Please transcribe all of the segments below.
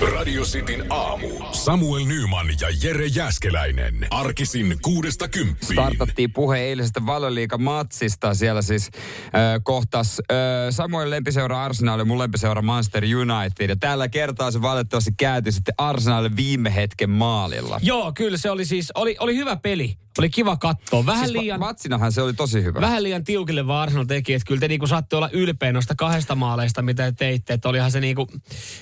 Radio Cityn aamu. Samuel Nyman ja Jere Jäskeläinen. Arkisin kuudesta kymppiin. Startattiin puhe eilisestä valioliiga matsista. Siellä siis äh, kohtas äh, Samuel lempiseura Arsenal ja mun lempiseura Manchester United. Ja tällä kertaa se valitettavasti kääntyi sitten Arsenalille viime hetken maalilla. Joo, kyllä se oli siis, oli, oli hyvä peli. Oli kiva katsoa. Vähän Siis liian... ma- matsinahan se oli tosi hyvä. Vähän liian tiukille vaan Arsenal teki, että kyllä te niinku saatte olla ylpeä noista kahdesta maaleista, mitä te teitte. Että olihan se niinku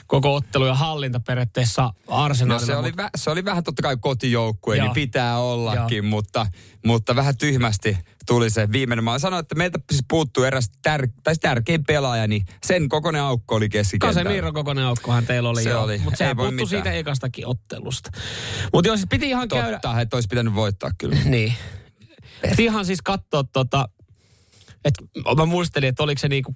koko ottelu ja hallinta periaatteessa No, Arsenalilla. se, oli mutta- vä, se oli vähän totta kai kotijoukkue, niin pitää ollakin, mutta, mutta vähän tyhmästi tuli se viimeinen maa. Sanoin, että meiltä siis puuttuu eräs tär, tai tärkein pelaaja, niin sen kokoinen aukko oli keskikentällä. Kasemiiro kokoinen aukkohan teillä oli Se jo. oli. Mutta Ei se voi puuttuu mitään. siitä ekastakin ottelusta. Mutta joo, siis piti ihan käydä... Totta, että olisi pitänyt voittaa kyllä. Niin. Piti ihan siis katsoa tota, että mä muistelin, että oliko se niinku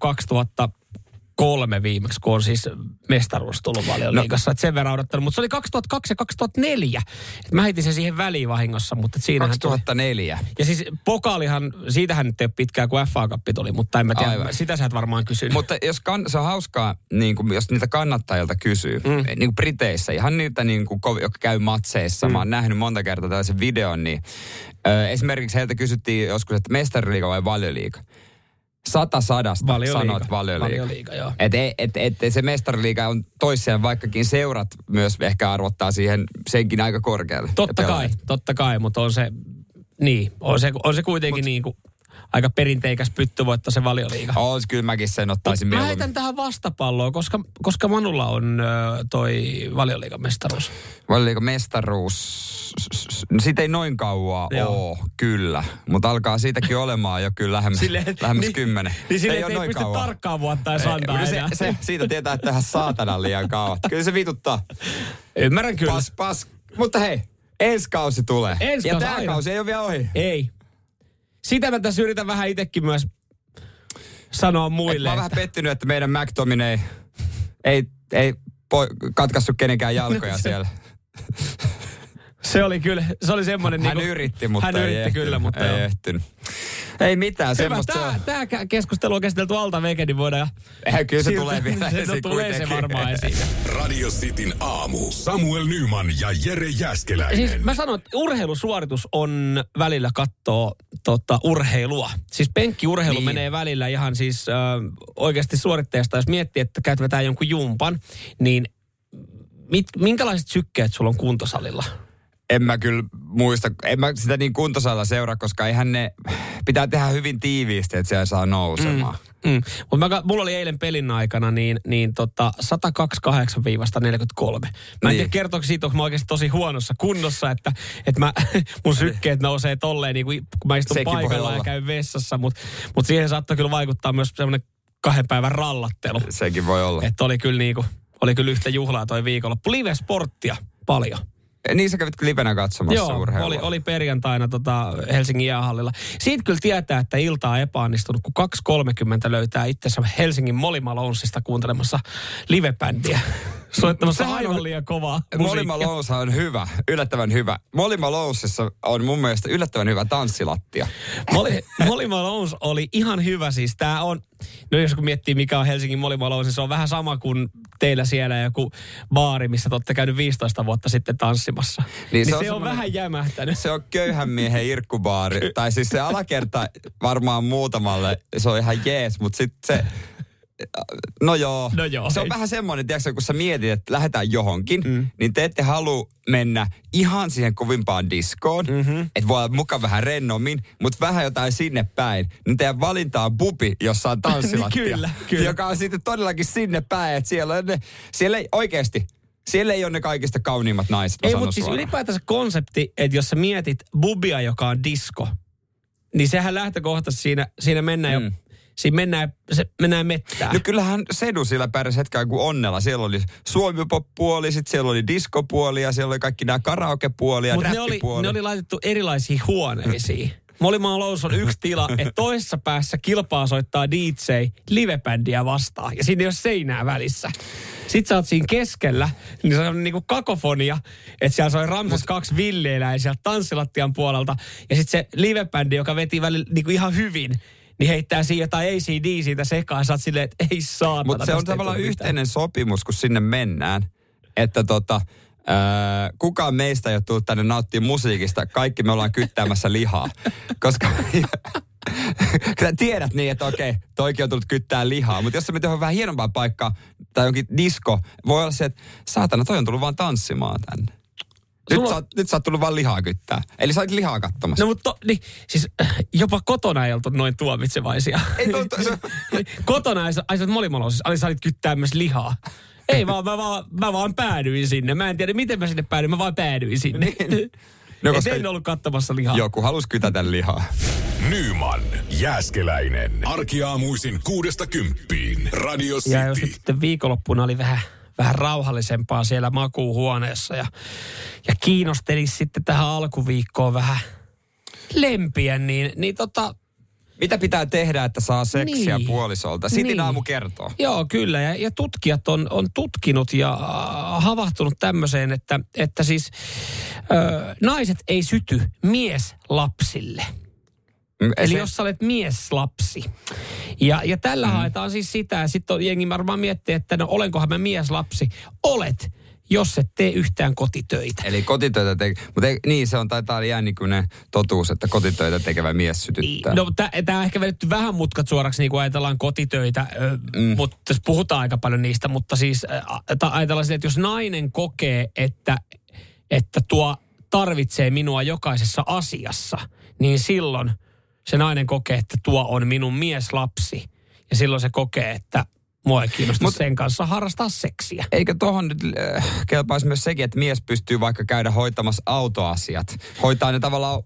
2003 viimeksi, kun on siis mestaruus tullut valioliigassa. No. sen verran odottanut, mutta se oli 2002 ja 2004. Et mä heitin sen siihen väliin vahingossa, mutta et siinähän tuli. 2004. Ja siis pokaalihan, siitähän nyt ei ole pitkään kuin FA Cup tuli, mutta en mä tiedä, Aivan. sitä sä et varmaan kysynyt. Mutta jos kann, se on hauskaa, niin kuin, jos niitä kannattajilta kysyy, mm. niin kuin Briteissä, ihan niitä, niin kuin, jotka käy matseissa, mm. mä oon nähnyt monta kertaa tällaisen videon, niin ö, esimerkiksi heiltä kysyttiin joskus, että mestariliiga vai valioliiga. Sata sadasta Valioliiga. sanoit valioliiga. Valioliiga, joo. Et, et, et, et se mestariliiga on toisseen, vaikkakin seurat myös ehkä arvottaa siihen senkin aika korkealle. Totta kai, totta kai, mutta on se, niin, on se, on se kuitenkin niin kuin aika perinteikäs pyttyvoitto se valioliiga. Ois, kyllä mäkin sen ottaisin Mä mieluummin. heitän tähän vastapalloa, koska, koska Manulla on ö, toi valioliigan mestaruus. Valioliiga mestaruus, no siitä ei noin kauaa Joo. oo, kyllä. Mutta alkaa siitäkin olemaan jo kyllä lähemmäs, Silleen, lähemmäs niin- kymmenen. Niin sille, ei ei, ole ei noin pysty kauan. tarkkaan vuotta edes Ei, antaa kyllä se, se, siitä tietää, että ihan saatanan liian kauan. Kyllä se vituttaa. Ymmärrän kyllä. Pas, pas. Mutta hei, ensi kausi tulee. Ensi ja kausi tämä aina. kausi ei ole vielä ohi. Ei. Sitä mä tässä yritän vähän itsekin myös sanoa Et muille. mä oon vähän pettynyt, että meidän McTomin ei, ei, ei po, katkassu kenenkään jalkoja Se- siellä. Se oli kyllä, se oli semmoinen Hän niinku- yritti, mutta hän ei yritti ehtinyt. kyllä, mutta ei ehtinyt. Ei mitään, Hyvä, semmoista se on. tää, tää keskustelu on käsitelty alta veke, niin voidaan... Eihän kyllä se Siltä- tulee vielä se, esiin tulee se varmaan esiin. Radio Cityn aamu. Samuel Nyman ja Jere Jäskeläinen. Siis mä sanon, että urheilusuoritus on välillä kattoo tota, urheilua. Siis penkkiurheilu Niin. niin. menee välillä ihan siis äh, oikeasti suoritteesta. Jos miettii, että käyt vetää jonkun jumpan, niin mit, minkälaiset sykkeet sulla on kuntosalilla? En mä kyllä muista, en mä sitä niin kuntosalilla seuraa, koska eihän ne, pitää tehdä hyvin tiiviisti, että siellä saa nousemaan. Mm. Mm. Mutta mä, mulla oli eilen pelin aikana niin, niin tota 128-43. Mä en Niin. tiedä kertooko siitä, onko mä oikeasti tosi huonossa kunnossa, että, että mä, mun sykkeet nousee tolleen, niin kuin, kun mä istun Sekin paikalla ja käyn vessassa. Mutta mut siihen saattaa kyllä vaikuttaa myös semmoinen kahden päivän rallattelu. Sekin voi olla. Että oli kyllä, niinku, oli kyllä yhtä juhlaa toi viikonloppu. Live-sporttia paljon. Niin sä kävit livenä katsomassa Joo, urheilua. oli, oli perjantaina tota Helsingin jäähallilla. Siitä kyllä tietää, että ilta on epäonnistunut, kun 2.30 löytää itsensä Helsingin Molimalonsista kuuntelemassa livebändiä. Soittamassa Sehän aivan on- liian kovaa Molly musiikkia. Malone's on hyvä, yllättävän hyvä. Molly Malone'ssa on mun mielestä yllättävän hyvä tanssilattia. Molly, Molly Malones oli ihan hyvä siis. Tää on, no jos kun miettii mikä on Helsingin Molly Malones, se on vähän sama kuin teillä siellä joku baari, missä te olette käynyt 15 vuotta sitten tanssimassa. Niin, niin se, on on, se on vähän jämähtänyt. Se on köyhän miehen irkkubaari. tai siis se alakerta varmaan muutamalle, se on ihan jees, mutta sitten se... No joo. No joo, Se on vähän semmoinen, tiedätkö, kun sä mietit, että lähdetään johonkin, mm. niin te ette halua mennä ihan siihen kovimpaan diskoon, mm-hmm. että voi olla mukaan vähän rennommin, mutta vähän jotain sinne päin. Niin teidän valinta on bubi, jossa on tanssilattia. Niin kyllä, kyllä. Joka on sitten todellakin sinne päin, että siellä, on ne, siellä ei oikeasti, siellä ei ole ne kaikista kauniimmat naiset. Ei, mutta siis ylipäätänsä konsepti, että jos sä mietit bubia, joka on disko, niin sehän lähtökohtaisesti siinä, siinä mennään Mm. jo, siinä mennään, se, mennään mettään. No kyllähän Sedu sillä pärjäsi hetken kuin onnella. Siellä oli suomipop-puoli, sitten siellä oli diskopuoli ja siellä oli kaikki nämä karaokepuoli ja Mutta ne oli, ne oli laitettu erilaisiin huoneisiin. Molimaa Lous on yksi tila, että toisessa päässä kilpaa soittaa DJ livebändiä vastaan. Ja siinä ei ole seinää välissä. Sitten sä oot siinä keskellä, niin se on niinku kakofonia, että siellä soi Ramses kaksi villeillä sieltä tanssilattian puolelta. Ja sitten se livebändi, joka veti välillä niinku ihan hyvin, niin heittää siihen jotain ACD siitä sekaan. Sä oot silleen, että ei saatana. Mutta se on tavallaan tule mitään. yhteinen sopimus, kun sinne mennään. että tota, Öö, kukaan meistä ei ole tullut tänne nauttia musiikista. Kaikki me ollaan kyttäämässä lihaa. Koska sä tiedät niin, että okei, toikin on tullut kyttää lihaa. Mutta jos sä menet vähän hienompaa paikkaa tai jonkin disko, voi olla se, että saatana, toi on tullut vaan tanssimaan tänne. Nyt, Sulla... sä, oot, nyt sä oot tullut vaan lihaa kyttää. Eli sä lihaa kattomassa. No mutta niin, siis jopa kotona ei oltu noin tuomitsevaisia. Ei to, to, se... kotona ei, ai sä oot siis, sä olit kyttää myös lihaa. Ei vaan, mä vaan, mä vaan päädyin sinne. Mä en tiedä, miten mä sinne päädyin, mä vaan päädyin sinne. Niin. No, koska en ollut kattomassa lihaa. Joku halusi kytätä lihaa. Nyman, Jääskeläinen. Arkiaamuisin kuudesta kymppiin. Radio City. Ja jos sitten viikonloppuna oli vähän, vähän rauhallisempaa siellä makuuhuoneessa ja, ja kiinnostelisi sitten tähän alkuviikkoon vähän lempiä, niin, niin tota, mitä pitää tehdä, että saa seksiä niin. puolisolta? Sitin niin. aamu kertoo. Joo, kyllä. Ja, ja tutkijat on, on tutkinut ja äh, havahtunut tämmöiseen, että, että siis äh, naiset ei syty mieslapsille. Mm, Eli se... jos sä olet mieslapsi. Ja, ja tällä mm. haetaan siis sitä, ja sitten jengi varmaan miettii, että no olenkohan mä mieslapsi. Olet jos et tee yhtään kotitöitä. Eli kotitöitä tekee, mutta ei, niin se on taitaa olla jännikuinen totuus, että kotitöitä tekevä mies sytyttää. Niin, no tämä on ehkä vedetty vähän mutkat suoraksi, niin kuin ajatellaan kotitöitä, mm. mutta tässä puhutaan aika paljon niistä, mutta siis ajatellaan sitä, että jos nainen kokee, että, että tuo tarvitsee minua jokaisessa asiassa, niin silloin se nainen kokee, että tuo on minun mieslapsi. Ja silloin se kokee, että Mua ei kiinnosta Mut, sen kanssa harrastaa seksiä. Eikö tohon nyt äh, kelpaisi myös sekin, että mies pystyy vaikka käydä hoitamassa autoasiat. Hoitaa ne tavallaan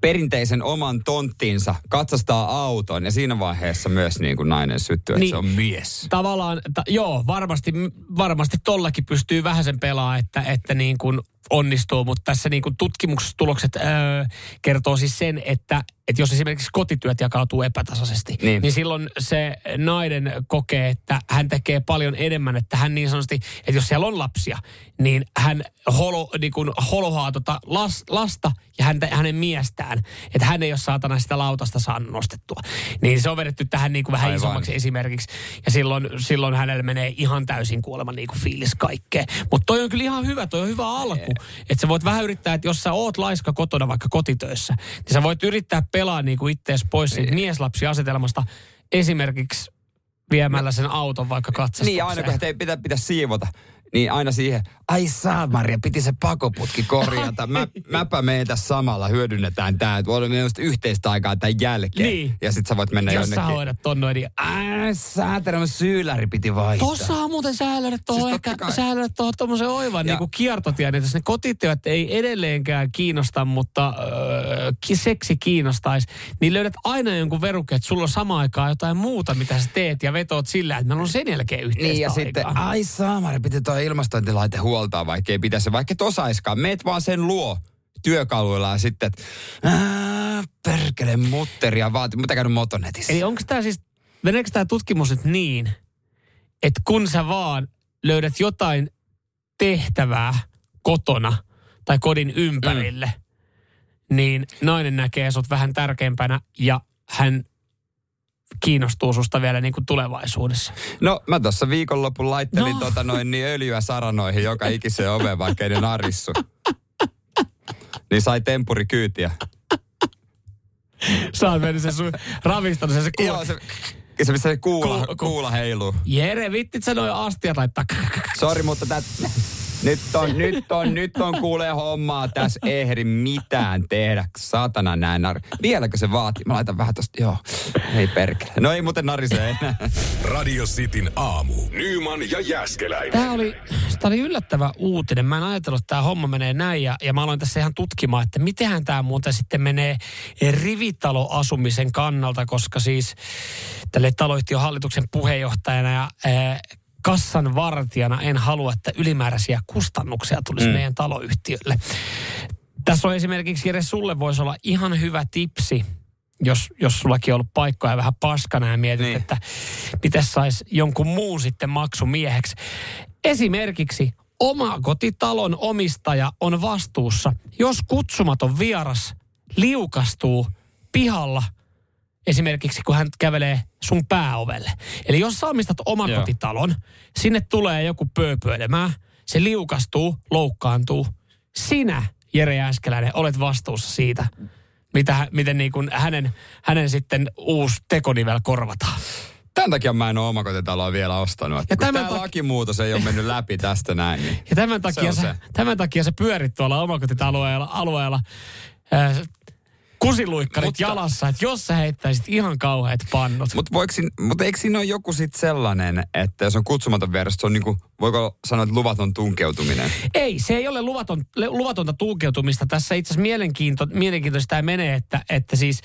perinteisen oman tonttiinsa, katsastaa auton ja siinä vaiheessa myös niin kuin nainen syttyy, niin, että se on mies. Tavallaan, ta, joo, varmasti, varmasti tollakin pystyy vähän sen pelaa, että, että niin kuin onnistuu, mutta tässä niin kuin tutkimustulokset öö, kertoo siis sen, että, että jos esimerkiksi kotityöt jakautuu epätasaisesti, niin. niin silloin se nainen kokee, että hän tekee paljon enemmän, että hän niin sanotusti, että jos siellä on lapsia, niin hän holo, niin kuin holohaa tota las, lasta ja häntä, hänen miestään, että hän ei ole saatana sitä lautasta saanut nostettua. Niin se on vedetty tähän niin kuin vähän Aivan. isommaksi esimerkiksi. Ja silloin, silloin hänelle menee ihan täysin kuolema niin kuin fiilis kaikkea. Mutta toi on kyllä ihan hyvä, toi on hyvä alku. Että sä voit vähän yrittää, että jos sä oot laiska kotona vaikka kotitöissä, niin sä voit yrittää pelaa niin kuin ittees pois siitä mieslapsiasetelmasta esimerkiksi viemällä sen auton vaikka katsastukseen. Niin, aina kun ei pitää, pitää siivota niin aina siihen, ai saa Maria, piti se pakoputki korjata. Mä, mäpä meitä samalla, hyödynnetään tää, että voidaan mennä yhteistä aikaa tämän jälkeen. Niin. Ja sit sä voit mennä Jos jonnekin. Jos sä hoidat ton noin, niin... Ai saatana, syylläri piti vaihtaa. Tossa on muuten sä löydät tuohon siis ehkä, sä löydät tuohon tommosen oivan ja. niin kiertotien, että ne kotityöt ei edelleenkään kiinnosta, mutta äh, seksi kiinnostaisi. Niin löydät aina jonkun veruke, että sulla on sama aikaa jotain muuta, mitä sä teet ja vetoot sillä, että meillä on sen jälkeen yhteistä Niin ja aikaa. sitten, ai saamari, piti toi ilmastointilaite huoltaa, vaikka ei pitäisi, vaikka et osaiskaan. Meet vaan sen luo työkaluilla ja sitten, että perkele mutteria vaati, mitä käynyt motonetissä. Eli onko tämä siis, meneekö tämä tutkimus nyt niin, että kun sä vaan löydät jotain tehtävää kotona tai kodin ympärille, mm. niin nainen näkee sut vähän tärkeämpänä ja hän kiinnostuu susta vielä niin kuin tulevaisuudessa? No mä tuossa viikonlopun laittelin no. tota noin niin öljyä saranoihin joka ikiseen oveen, vaikka ei ne narissu. niin sai tempuri kyytiä. Sä oot mennyt sen sun ravistanut sen se kuula. Joo, se, se missä se kuula, ku, kuula heiluu. Jere, vittit sä noin astia laittaa. Sori, mutta tää, nyt on, nyt on, nyt on kuulee hommaa tässä ehdi mitään tehdä. Satana näin nar... Vieläkö se vaatii? Mä laitan vähän tosta, joo. Ei perkele. No ei muuten narise enää. Radio Cityn aamu. Nyman ja Jäskeläinen. Tämä oli, tämä oli yllättävä uutinen. Mä en ajatellut, että tämä homma menee näin. Ja, ja mä aloin tässä ihan tutkimaan, että mitenhän tämä muuten sitten menee rivitaloasumisen kannalta, koska siis tälle taloyhtiön hallituksen puheenjohtajana ja kassan vartijana en halua, että ylimääräisiä kustannuksia tulisi mm. meidän taloyhtiölle. Tässä on esimerkiksi, Jere, sulle voisi olla ihan hyvä tipsi, jos, jos sullakin on ollut paikkoja vähän paskana ja mietit, niin. että miten saisi jonkun muun sitten maksumieheksi. Esimerkiksi oma kotitalon omistaja on vastuussa, jos kutsumaton vieras liukastuu pihalla – esimerkiksi kun hän kävelee sun pääovelle. Eli jos sä omistat omakotitalon, sinne tulee joku pööpöilemään, se liukastuu, loukkaantuu. Sinä, Jere Jääskeläinen, olet vastuussa siitä, mitä, miten niin kuin hänen, hänen sitten uusi tekonivel korvataan. Tämän takia mä en ole omakotitaloa vielä ostanut. Ja tämän tämä tak- lakimuutos ei ole mennyt läpi tästä näin, niin Ja tämän takia, sä, se. tämän takia sä pyörit tuolla omakotitaloalueella alueella, äh, kusiluikkarit Mutta- jalassa, että jos sä heittäisit ihan kauheat pannut. Mutta mut eikö siinä ole joku sitten sellainen, että jos on kutsumaton vieras, se on niinku, voiko sanoa, että luvaton tunkeutuminen? Ei, se ei ole luvaton, luvatonta tunkeutumista. Tässä itse asiassa mielenkiinto, mielenkiintoista tämä menee, että, että siis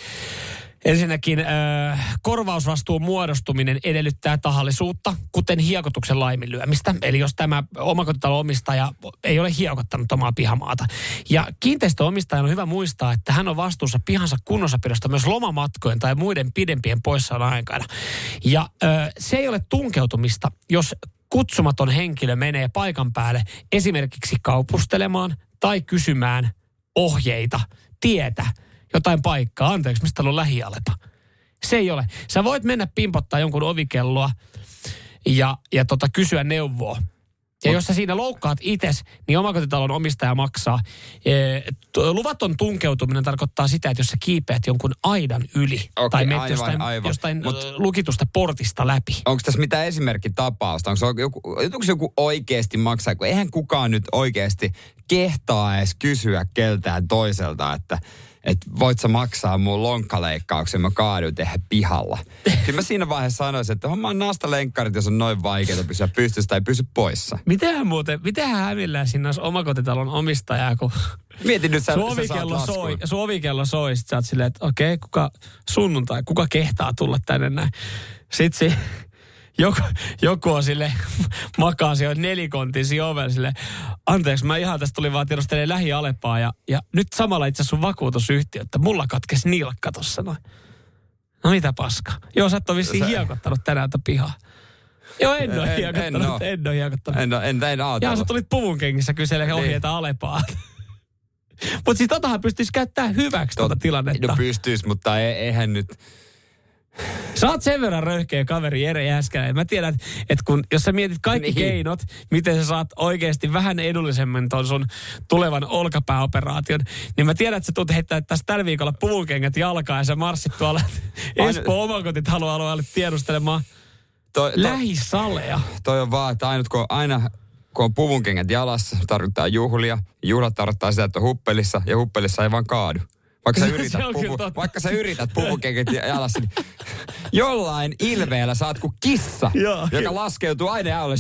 ensinnäkin äh, korvausvastuun muodostuminen edellyttää tahallisuutta, kuten hiekotuksen laiminlyömistä. Eli jos tämä omakotitalon omistaja ei ole hiekottanut omaa pihamaata. Ja kiinteistöomistajan on hyvä muistaa, että hän on vastuussa pihansa kunnossapidosta myös lomamatkojen tai muiden pidempien poissaolon aikana. Ja äh, se ei ole tunkeutumista, jos kutsumaton henkilö menee paikan päälle esimerkiksi kaupustelemaan tai kysymään ohjeita, tietä, jotain paikkaa. Anteeksi, mistä täällä on lähialepa. Se ei ole. Sä voit mennä pimpottaa jonkun ovikelloa ja, ja tota, kysyä neuvoa. Ja jos sä siinä loukkaat ites, niin omakotitalon omistaja maksaa. T- Luvaton tunkeutuminen tarkoittaa sitä, että jos sä kiipeät jonkun aidan yli Okei, tai menet aivan, jostain, aivan. jostain Mut- Mut, lukitusta portista läpi. Onko tässä mitään esimerkkitapausta? Onko se joku, onko se joku oikeasti maksaa? Kun eihän kukaan nyt oikeasti kehtaa edes kysyä keltään toiselta, että että voit sä maksaa mun lonkkaleikkauksen, mä kaadun tehdä pihalla. Kyllä mä siinä vaiheessa sanoisin, että homma on naastalenkkarit, jos on noin vaikeaa pysyä pystyssä tai pysy poissa. Mitenhän muuten, mitenhän hämillään siinä olisi omakotitalon omistajaa, kun Mietin nyt, sä, sä Suovikello laskun. soi, suovikello soi, sit sä oot silleen, että okei, kuka sunnuntai, kuka kehtaa tulla tänne näin. Sitten se, joku, joku on sille makaa siellä nelikontin siinä ovella sille, anteeksi, mä ihan tästä tuli vaan tiedostelemaan lähialepaa ja, ja nyt samalla itse asiassa sun vakuutusyhtiö, että mulla katkesi nilkka tossa noin. No mitä paska? Joo, sä et ole vissiin Sä- hiekottanut tänään tätä pihaa. Joo, en ole En- en hiekottanut, oo. en ole hiekottanut. En, en, en Jaa, ajatellut. sä tulit puvun kengissä kyselemään Niin. ohjeita Alepaan. Mutta siis totahan pystyisi käyttämään hyväksi tuota tilannetta. No pystyis, mutta ei, eihän nyt... Sä oot sen verran röyhkeä kaveri Jere Jääskäläinen. Mä tiedän, että kun, jos sä mietit kaikki Niin. keinot, miten sä saat oikeasti vähän edullisemmin ton sun tulevan olkapääoperaation, niin mä tiedän, että sä tulet heittää tässä tällä viikolla puvunkengät jalkaan ja sä marssit tuolla Espoon omakotitaloalueelle tiedustelemaan Toi, toi, lähisaleja. toi on vaan, että ainut kun aina kun on puvunkengät jalassa, tarkoittaa juhlia. Juhlat tarkoittaa sitä, että on huppelissa ja huppelissa ei vaan kaadu. Vaikka sä Se yrität, totta. vaikka sä yrität puvunkengät jalassa, niin jollain ilveellä sä oot kuin kissa, Joo, joka kyllä. laskeutuu aina jalalle.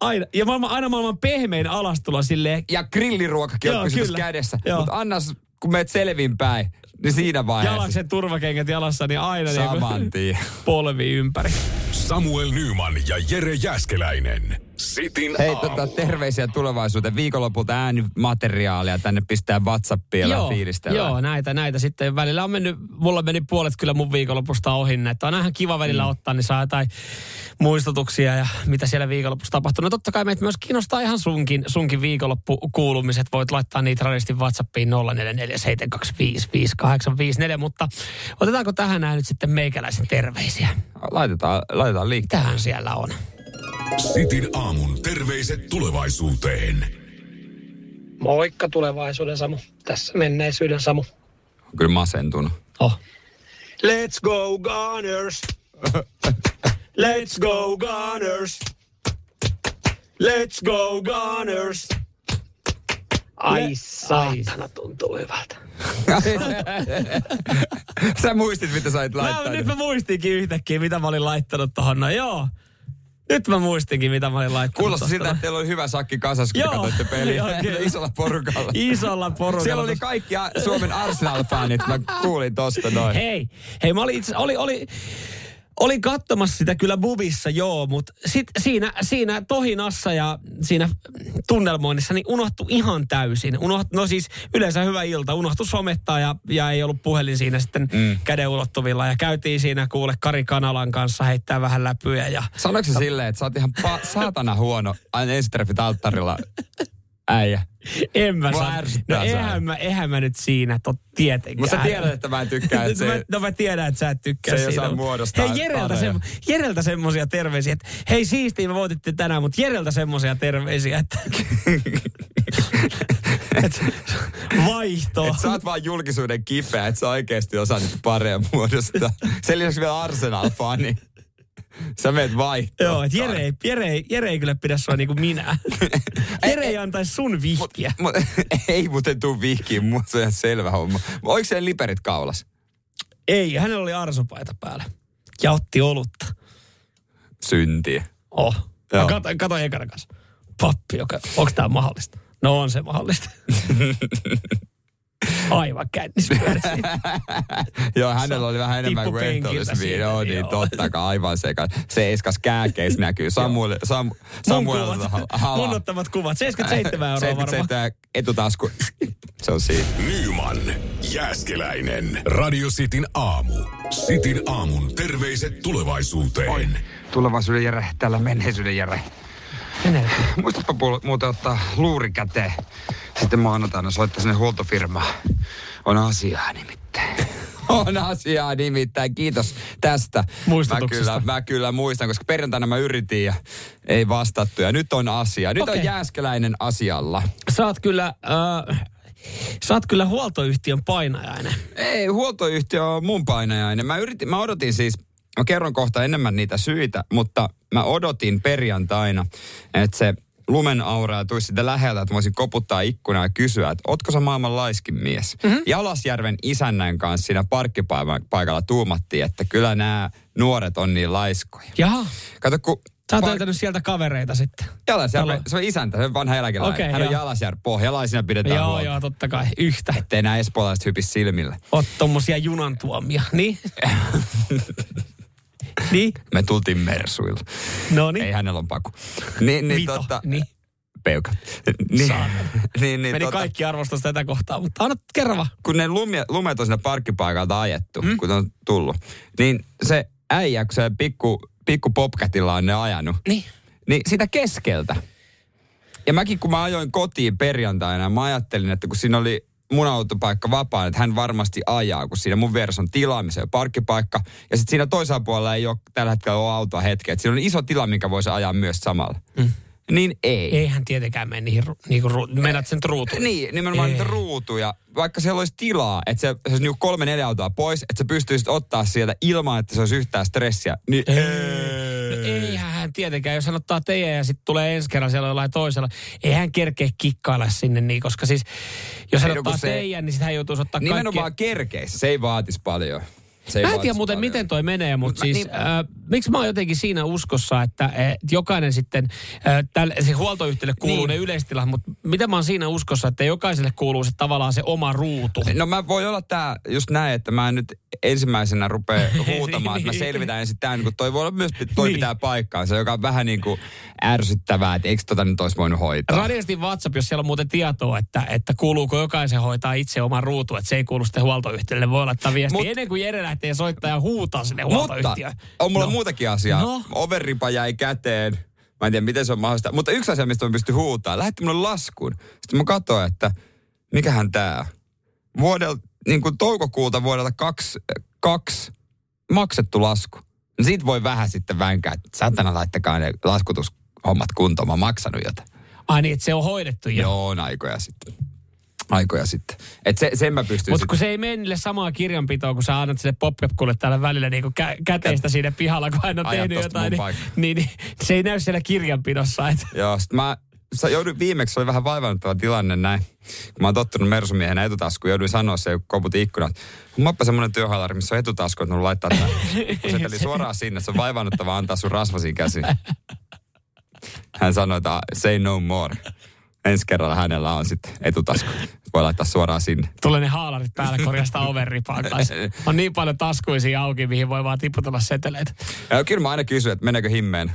Aina, ja maailman, aina maailman pehmein alastulo silleen, Ja grilliruokakin Joo, on kyllä. kädessä. Mutta annas, kun meet selvinpäin, niin siinä vaiheessa jalaksen turvakengät jalassa, niin aina saman niinku tien. polvi ympäri. Samuel Nyman ja Jere Jäskeläinen. Sitin Hei, aamu. tota, terveisiä tulevaisuuteen. Viikonlopulta äänimateriaalia tänne pistää WhatsAppia ja fiilistellään. joo, näitä, näitä sitten välillä on mennyt, mulla meni puolet kyllä mun viikonlopusta ohi. Että on ihan kiva välillä mm. ottaa, niin saa jotain muistutuksia ja mitä siellä viikonlopussa tapahtuu. No totta kai meitä myös kiinnostaa ihan sunkin, sunkin viikonloppukuulumiset. Voit laittaa niitä radistin WhatsAppiin 0447255854, mutta otetaanko tähän näin nyt sitten meikäläisen terveisiä? Laitetaan, laitetaan liikkeelle. Mitähän siellä on? Sitin aamun terveiset tulevaisuuteen. Moikka tulevaisuuden Samu. Tässä menneisyyden Samu. On kyllä masentunut. Oh. Let's go Gunners! Let's go Gunners! Let's go Gunners! Ai saatana, tuntuu hyvältä. Sä muistit, mitä sä olit Mä, laittanut. nyt mä muistinkin yhtäkkiä, mitä mä olin laittanut tohon. No joo. Nyt mä muistinkin, mitä mä olin laittanut. Kuulosti siltä, että teillä oli hyvä sakki kasassa, kun Joo. katsoitte peliä Joo, kyllä. isolla porukalla. Isolla porukalla. Siellä oli kaikki Suomen Arsenal-fanit, mä kuulin tosta noin. Hei, hei mä olin itse, oli, oli, olin katsomassa sitä kyllä bubissa, joo, mutta sit siinä, siinä tohinassa ja siinä tunnelmoinnissa niin unohtu ihan täysin. Unoht, no siis yleensä hyvä ilta, unohtu somettaa ja, ja ei ollut puhelin siinä sitten mm. käden ulottuvilla. Ja käytiin siinä kuule Kari Kanalan kanssa heittää vähän läpyjä ja Sanoiko se silleen, että sä oot ihan pa- saatana huono aina ensitreffit alttarilla äijä. En mä Mua ärsyttää No se eihän mä, eihän mä nyt siinä, tot tietenkään. Mutta sä tiedät, että mä en tykkää, että mä, se... no mä tiedän, että sä et tykkää se ei siitä. osaa muodostaa Hei Jereltä, sem, Jereltä semmosia terveisiä, että hei siistiä me voititte tänään, mutta Jereltä semmosia terveisiä, että et, vaihto. Et sä oot vaan julkisuuden kipeä, että sä oikeesti osaat niitä pareja muodostaa. Sen lisäksi vielä Arsenal-fani. Sä meet vaihtoon. Joo, että Jere, ei- Jere, ei- Jere ei kyllä pidä sua niinku minä. Jere ei antaisi sun vihkiä. Mut, ei muuten tuu vihkiin, mutta se on ihan selvä homma. Oliko se liperit kaulas? Ei, hänellä oli arsopaita päällä. Ja otti olutta. Syntiä. Oh. Joo. Mä katoin, katoin ekana kanssa. Pappi, joka, onko tämä mahdollista? No on se mahdollista. Aivan kännis. Joo, hänellä oli vähän enemmän siinä, Joo, niin joo. totta kai, aivan sekä. Se eskas kääkeis näkyy. Samuel, Sam, Mun Samuel kuvat, mun ottamat kuvat. 77 euroa varmaan. 77 etutasku. Se on siinä. Nyman, Jääskeläinen. Radio Cityn aamu. Cityn aamun terveiset tulevaisuuteen. Tulevaisuuden Jere, täällä menneisyyden Jere. Muistatpa puol- muuten ottaa luuri käteen. Sitten maanantaina soittaa sinne huoltofirmaan. On asiaa nimittäin. On asiaa nimittäin. Kiitos tästä. Muistutuksesta. Mä kyllä, mä kyllä muistan, koska perjantaina mä yritin ja ei vastattu. Ja nyt on asia. Nyt Okei. on Jääskeläinen asialla. Oot kyllä, äh, sä oot kyllä huoltoyhtiön painajainen. Ei, huoltoyhtiö on mun painajainen. Mä, yritin, mä odotin siis, mä kerron kohta enemmän niitä syitä, mutta mä odotin perjantaina, että se lumen aura tulisi sitä läheltä, että voisin koputtaa ikkunaa ja kysyä, että ootko sä maailman laiskin mies? Mhm. Mm-hmm. Jalasjärven isännän kanssa siinä parkkipaikalla tuumattiin, että kyllä nämä nuoret on niin laiskoja. Jaha, Kato, kun sä oot löytänyt sieltä kavereita sitten. Jalasjärven, se on isäntä, se on vanha eläkeläinen. Okei, Hän on joo. Jalasjärven pohjalaisina pidetään Joo, huolta. joo, totta kai. Yhtä. Ettei nämä espoolaiset hypis silmille. Oot tommosia junan tuomia. Niin? niin? Me tultiin Mersuilla. No Ei niin. hänellä on paku. Niin, niin, Vito. tota, Niin. Peukat. Niin, Saatana. niin, niin, Meni tota, kaikki arvostus tätä kohtaa, mutta anna kerran vaan. kun ne lumia, lumet on sinne parkkipaikalta ajettu, mm. kun on tullut, niin se äijä, kun se pikku, pikku popcatilla on ne ajanut, Niin. niin sitä keskeltä. Ja mäkin kun mä ajoin kotiin perjantaina, mä ajattelin, että kun siinä oli mun autopaikka vapaa, että hän varmasti ajaa, kun siinä mun vieressä on tilaamisen ja parkkipaikka. Ja sitten siinä toisella puolella ei ole tällä hetkellä ole autoa hetkeä. Siinä on iso tila, minkä voisi ajaa myös samalla. Mm. Niin ei. Eihän tietenkään mene niihin, niinku, ru- menät sen ruutuun. Niin, nimenomaan Ei. niitä ruutuja. Vaikka siellä olisi tilaa, että se, se olisi niinku kolme neljä autoa pois, että sä pystyisit ottaa sieltä ilman, että se olisi yhtään stressiä. Niin Ei. ei. Eihän hän tietenkään, jos hän ottaa teidän ja sitten tulee ensi kerran siellä jollain toisella, ei hän kerkeä kikkailla sinne niin, koska siis jos hän Ei, no ottaa se- teidän, niin sitten hän joutuu ottaa kaikki. Nimenomaan kerkeissä. Se ei vaatisi paljon. Se ei Mä en tiedä muuten, paljon. miten toi menee, mutta Mut siis niin- äh, miksi mä oon jotenkin siinä uskossa, että äh, jokainen sitten, äh, tälle, se huoltoyhtiölle kuuluu Niin. ne yleistilat, mutta mitä mä oon siinä uskossa, että jokaiselle kuuluu se tavallaan se oma ruutu. No mä voi olla tää just näin, että mä nyt ensimmäisenä rupea huutamaan, että mä selvitän ensin tämän, kun toi voi olla myös, toi Niin. pitää paikkaansa, joka on vähän niin kuin ärsyttävää, että eikö tota nyt olisi voinut hoitaa. Radiosti WhatsApp, jos siellä on muuten tietoa, että, että kuuluuko jokaisen hoitaa itse oma ruutu, että se ei kuulu sitten huoltoyhtiölle, voi laittaa viesti Mut- ennen kuin Jere lähtee soittaa ja huutaa sinne Mutta on mulla No. muutakin asiaa. No. Overripa jäi käteen. Mä en tiedä, miten se on mahdollista. Mutta yksi asia, mistä mä pystyn huutaa. Lähetti mulle laskun. Sitten mä katsoin, että mikähän tää. Vuodelta, niin kuin toukokuulta vuodelta kaksi, kaksi maksettu lasku. No siitä voi vähän sitten vänkää, että satana laittakaa ne laskutushommat kuntoon. Mä oon maksanut jotain. Ai niin, että se on hoidettu jo. Joo, on aikoja sitten. Aikoja sitten. Et se, sen mä pystyn Mutta kun se ei mene niille samaa kirjanpitoa, kun sä annat sille popkepkulle täällä välillä niin kuin kä- käteistä siinä pihalla, kun hän on tehnyt jotain, niin, niin, niin, se ei näy siellä kirjanpidossa. Et. Joo, sit mä sä jouduin viimeksi, oli vähän vaivannuttava tilanne näin. Kun mä oon tottunut Mersumiehenä etutaskuun, jouduin sanoa se, kun koputin ikkunat. Mappa semmonen työhaalari, missä on etutasku, että mun laittaa tää. Kun se tuli suoraan sinne, se on vaivannuttava antaa sun rasvasiin käsiin. Hän sanoi, että say no more. Ensi kerralla hänellä on sitten etutasku. Voi laittaa suoraan sinne. Tulee ne haalarit päällä korjasta overripaan kanssa. On niin paljon taskuisia auki, mihin voi vaan tiputella seteleitä. Ja kyllä mä aina kysyn, että meneekö himmeen.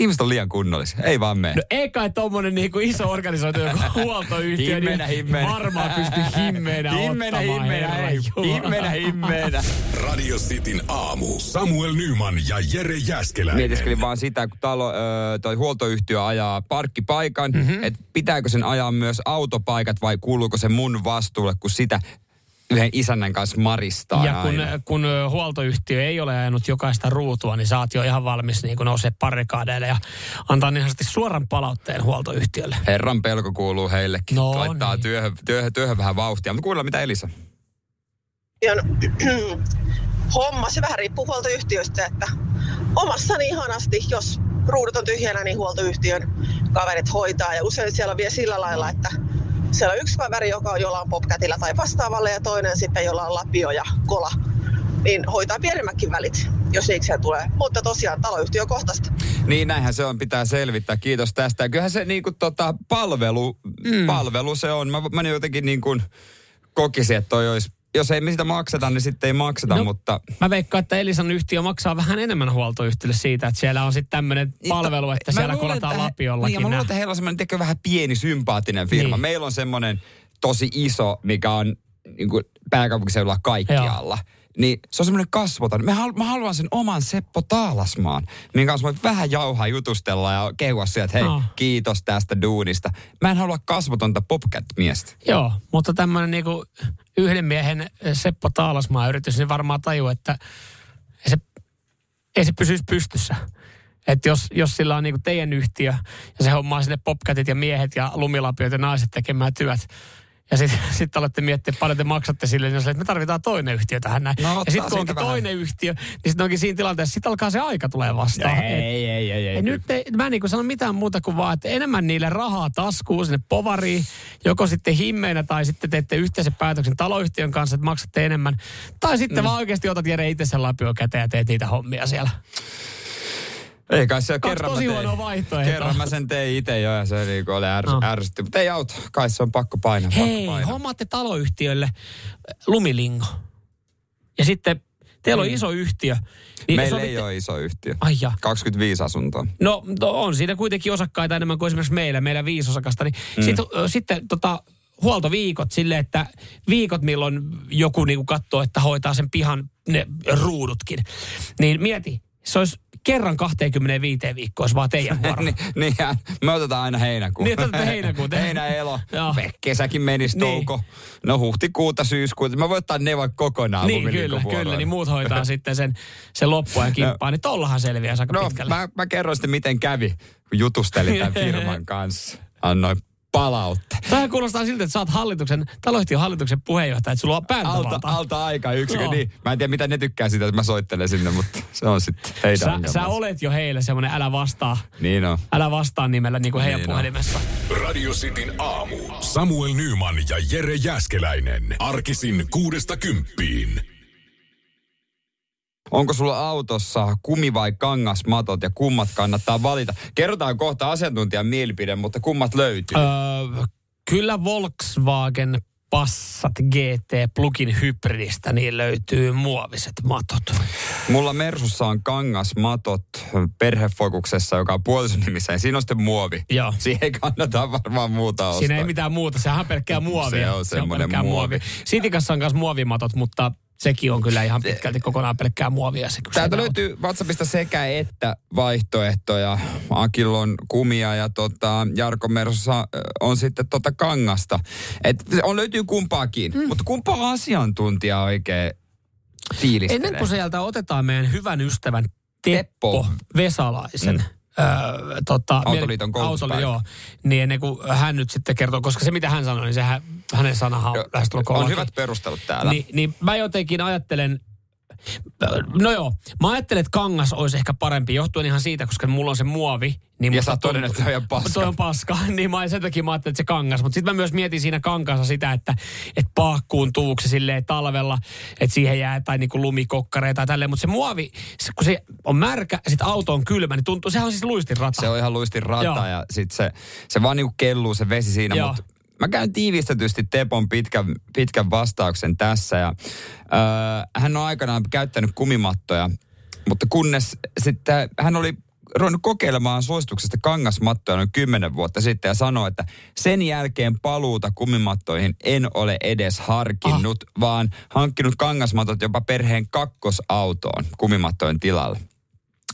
Ihmiset on liian kunnollisia. Ei vaan mene. No ei kai tommonen niinku iso organisoitu joku huoltoyhtiö, Himmeenä, niin himmeenä. varmaan pystyy himmeenä Himmeenä, ottamaan. ei. Jumala. Himmeenä, himmeenä. Radio Cityn aamu. Samuel Nyman ja Jere Jäskeläinen. Mietiskelin vaan sitä, kun talo, ö, toi huoltoyhtiö ajaa parkkipaikan, mm-hmm. että pitääkö sen ajaa myös autopaikat vai kuuluuko se mun vastuulle, kun sitä yhden isännän kanssa maristaa Ja kun, aina. kun huoltoyhtiö ei ole ajanut jokaista ruutua, niin sä oot jo ihan valmis niin nousee parikaadeille ja antaa niin sanotusti suoran palautteen huoltoyhtiölle. Herran pelko kuuluu heillekin. No Laittaa niin. työhön, työhön, työhön vähän vauhtia. Mutta kuunnellaan, mitä Elisa. yhtiön homma. Se vähän riippuu huoltoyhtiöstä, että omassani ihanasti, jos ruudut on tyhjänä, niin huoltoyhtiön kaverit hoitaa. Ja usein siellä on vielä sillä lailla, että siellä on yksi kaveri, joka on jollain popcatilla tai vastaavalle ja toinen sitten, jolla on lapio ja kola. Niin hoitaa pienemmätkin välit, jos niikseen tulee. Mutta tosiaan taloyhtiö kohtaista. Niin näinhän se on, pitää selvittää. Kiitos tästä. Kyllähän se niinku tota, palvelu, mm. palvelu se on. Mä, mä jotenkin niin kuin kokisin, että toi olisi, jos ei me sitä makseta, niin sitten ei makseta, No, mutta... Mä veikkaan, että Elisan yhtiö maksaa vähän enemmän huoltoyhtiölle siitä, että siellä on sitten tämmöinen palvelu, että Mä siellä luulen, kolataan että he- lapiollakin. Niin, mä luulen, että heillä on semmoinen tiedätkö, vähän pieni sympaattinen firma. Niin. Meillä on semmoinen tosi iso, mikä on niin kuin pääkaupunkiseudulla kaikkialla. Niin se on semmoinen kasvoton. Mä, halu, mä haluan sen oman Seppo Taalasmaan, minkä kanssa voi vähän jauhaa jutustella ja kehua sieltä, että hei, No. kiitos tästä duunista. Mä en halua kasvotonta popcat-miestä. Joo, mutta tämmöinen niinku yhden miehen Seppo Taalasmaa yritys, niin varmaan tajuu, että ei se, ei se pysyisi pystyssä. Että jos, jos sillä on niinku teidän yhtiö ja se hommaa sinne popcatit ja miehet ja lumilapiot ja naiset tekemään työt, ja sitten sit alatte miettiä, paljon te maksatte sille, niin on silleen, että me tarvitaan toinen yhtiö tähän näin. No, ja sitten kun onkin vähän. toinen yhtiö, niin sitten onkin siinä tilanteessa, sitten alkaa se aika tulee vastaan. Et- ei, ei, ei. ja nyt ei, mä en niin sano mitään muuta kuin vaan, että enemmän niille rahaa taskuun sinne povariin, joko sitten himmeinä tai sitten teette yhteisen päätöksen taloyhtiön kanssa, että maksatte enemmän. Tai sitten mm. vaan oikeasti otat Jere itse sen lapio käteen ja teet niitä hommia siellä. Ei kai se kerran tosi huonoa vaihtoehtoa. Kerran mä sen tein itse jo ja se niinku oli ärs, No. ärsytti. Mutta ei auta. Kai se on pakko painaa. pakko Hei, painaa. hommaatte taloyhtiölle äh, lumilingo. Ja sitten teillä on iso yhtiö. Niin Meillä sovitte- ei ole iso yhtiö. Ai ja. 25 asuntoa. No, no on siinä kuitenkin osakkaita enemmän kuin esimerkiksi meillä, meillä viisi osakasta. Niin mm. sit, sitten tota, huoltoviikot silleen, että viikot milloin joku niinku katsoo, että hoitaa sen pihan ne ruudutkin. Niin mieti, se olisi kerran 25 viikkoa, olisi vaan teidän vuoro. niin, niin ja me otetaan aina heinäkuun. Niin, otatte heinäkuun. Heinä, elo. Kesäkin menisi Niin. touko. No huhtikuuta, syyskuuta. Mä voin ottaa ne vaikka kokonaan niin, kyllä, lumilinkovuoroon. kyllä. Niin muut hoitaa sitten sen, sen loppuajan kimppaan. Niin tollahan selviää aika No, pitkälle. mä, mä kerron sitten, miten kävi, kun jutustelin tämän firman kanssa. Annoin palautteen. Tämähän kuulostaa siltä, että sä oot hallituksen, taloyhtiön hallituksen puheenjohtaja, että sulla on Alta, päätövalta. alta aika yksikö, Joo. niin. Mä en tiedä, mitä ne tykkää siitä, että mä soittelen sinne, mutta se on sitten heidän Sä, sä olet jo heille semmoinen älä vastaa, Niin on. älä vastaa nimellä niin kuin heidän Niin puhelimessa. Radio Cityn aamu. Samuel Nyman ja Jere Jäskeläinen. Arkisin kuudesta kymppiin. Onko sulla autossa kumi- vai kangasmatot ja kummat kannattaa valita? Kerrotaan kohta asiantuntijan mielipide, mutta kummat löytyy? Öö, kyllä Volkswagen Passat GT plugin hybridistä niin löytyy muoviset matot. Mulla Mersussa on kangasmatot perhefokuksessa, joka on puolison nimissä, ja siinä on sitten muovi. Joo. Siihen ei kannata varmaan muuta ostaa. Siinä ei mitään muuta, sehän on pelkkää muovia. Se on semmoinen pelkkää muovi. Sitikassa on myös muovimatot, mutta sekin on kyllä ihan pitkälti kokonaan pelkkää muovia. Se, Täältä se löytyy WhatsAppista sekä että vaihtoehtoja. Akilla on kumia ja tota, Jarko Mersossa ö, on sitten tota kangasta. Et on löytyy kumpaakin, mm. mutta kumpaa asiantuntija oikein fiilistelee? Ennen kuin sieltä otetaan meidän hyvän ystävän Teppo, Teppo. Vesalaisen. Mm. Öö, tota, Autoliiton. Autoli, joo. Niin ennen kuin hän nyt sitten kertoo, koska se mitä hän sanoi, niin sehän, hänen sanahan on lähestulkoon on laki. hyvät perustelut täällä. Niin, niin mä jotenkin ajattelen, no joo, mä ajattelen, että kangas olisi ehkä parempi, johtuen ihan siitä, koska mulla on se muovi. Niin Ja sä oot todennut, että se on paska. Toi on paska, niin mä sen takia mä ajattelin, että se kangas. Mutta sitten mä myös mietin siinä kankaassa sitä, että, että paakkuun tuuko se silleen talvella, että siihen jää tai niinku lumikokkareita tai tälleen. Mutta se muovi, se, kun se on märkä ja sitten auto on kylmä, niin tuntuu, sehän on siis luistinrata. Se on ihan luistin rata Joo. ja sit se, se vaan niinku kelluu se vesi siinä, mutta mä käyn tiivistetysti Tepon pitkän, pitkän vastauksen tässä ja öö, hän on aikanaan käyttänyt kumimattoja, mutta kunnes sitten hän oli ruvennut kokeilemaan suosituksesta kangasmattoja noin kymmenen vuotta sitten ja sanoi, että sen jälkeen paluuta kumimattoihin en ole edes harkinnut, ah. vaan hankkinut kangasmatot jopa perheen kakkosautoon kumimattojen tilalle.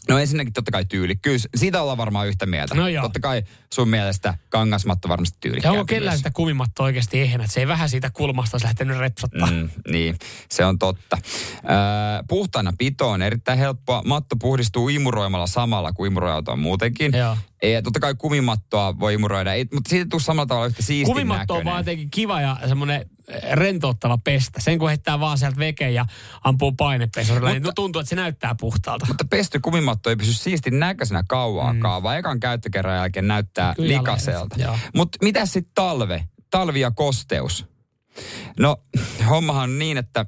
No ensinnäkin totta kai tyyli. Kyllä siitä ollaan varmaan yhtä mieltä. No joo. Totta kai sun mielestä kangasmatto varmasti Ja tyylikkäämpi onko kellään sitä kumimattoa oikeasti että se ei vähän siitä kulmasta olisi lähtenyt repsottaa. Mm, niin, se on totta. Öö, puhtaana pito on erittäin helppoa. Matto puhdistuu imuroimalla samalla kuin imuroiauto on muutenkin. Joo. Ja totta kai kumimattoa voi imuroida, ei, mutta siitä ei tule samalla tavalla yhtä siistin Kumimatto on näköinen. vaan jotenkin kiva ja semmoinen rentouttava pestä. Sen kun heittää vaan sieltä vekeen ja ampuu painepesurilla, niin tuntuu, että se näyttää puhtaalta. Mutta pesty kumimatto ei pysy siistin näköisenä kauaakaan, mm. vaan ekan käyttökerran jälkeen näyttää Kyllä likaselta. Mutta mitä sitten talve? Talvi ja kosteus. No, hommahan on niin, että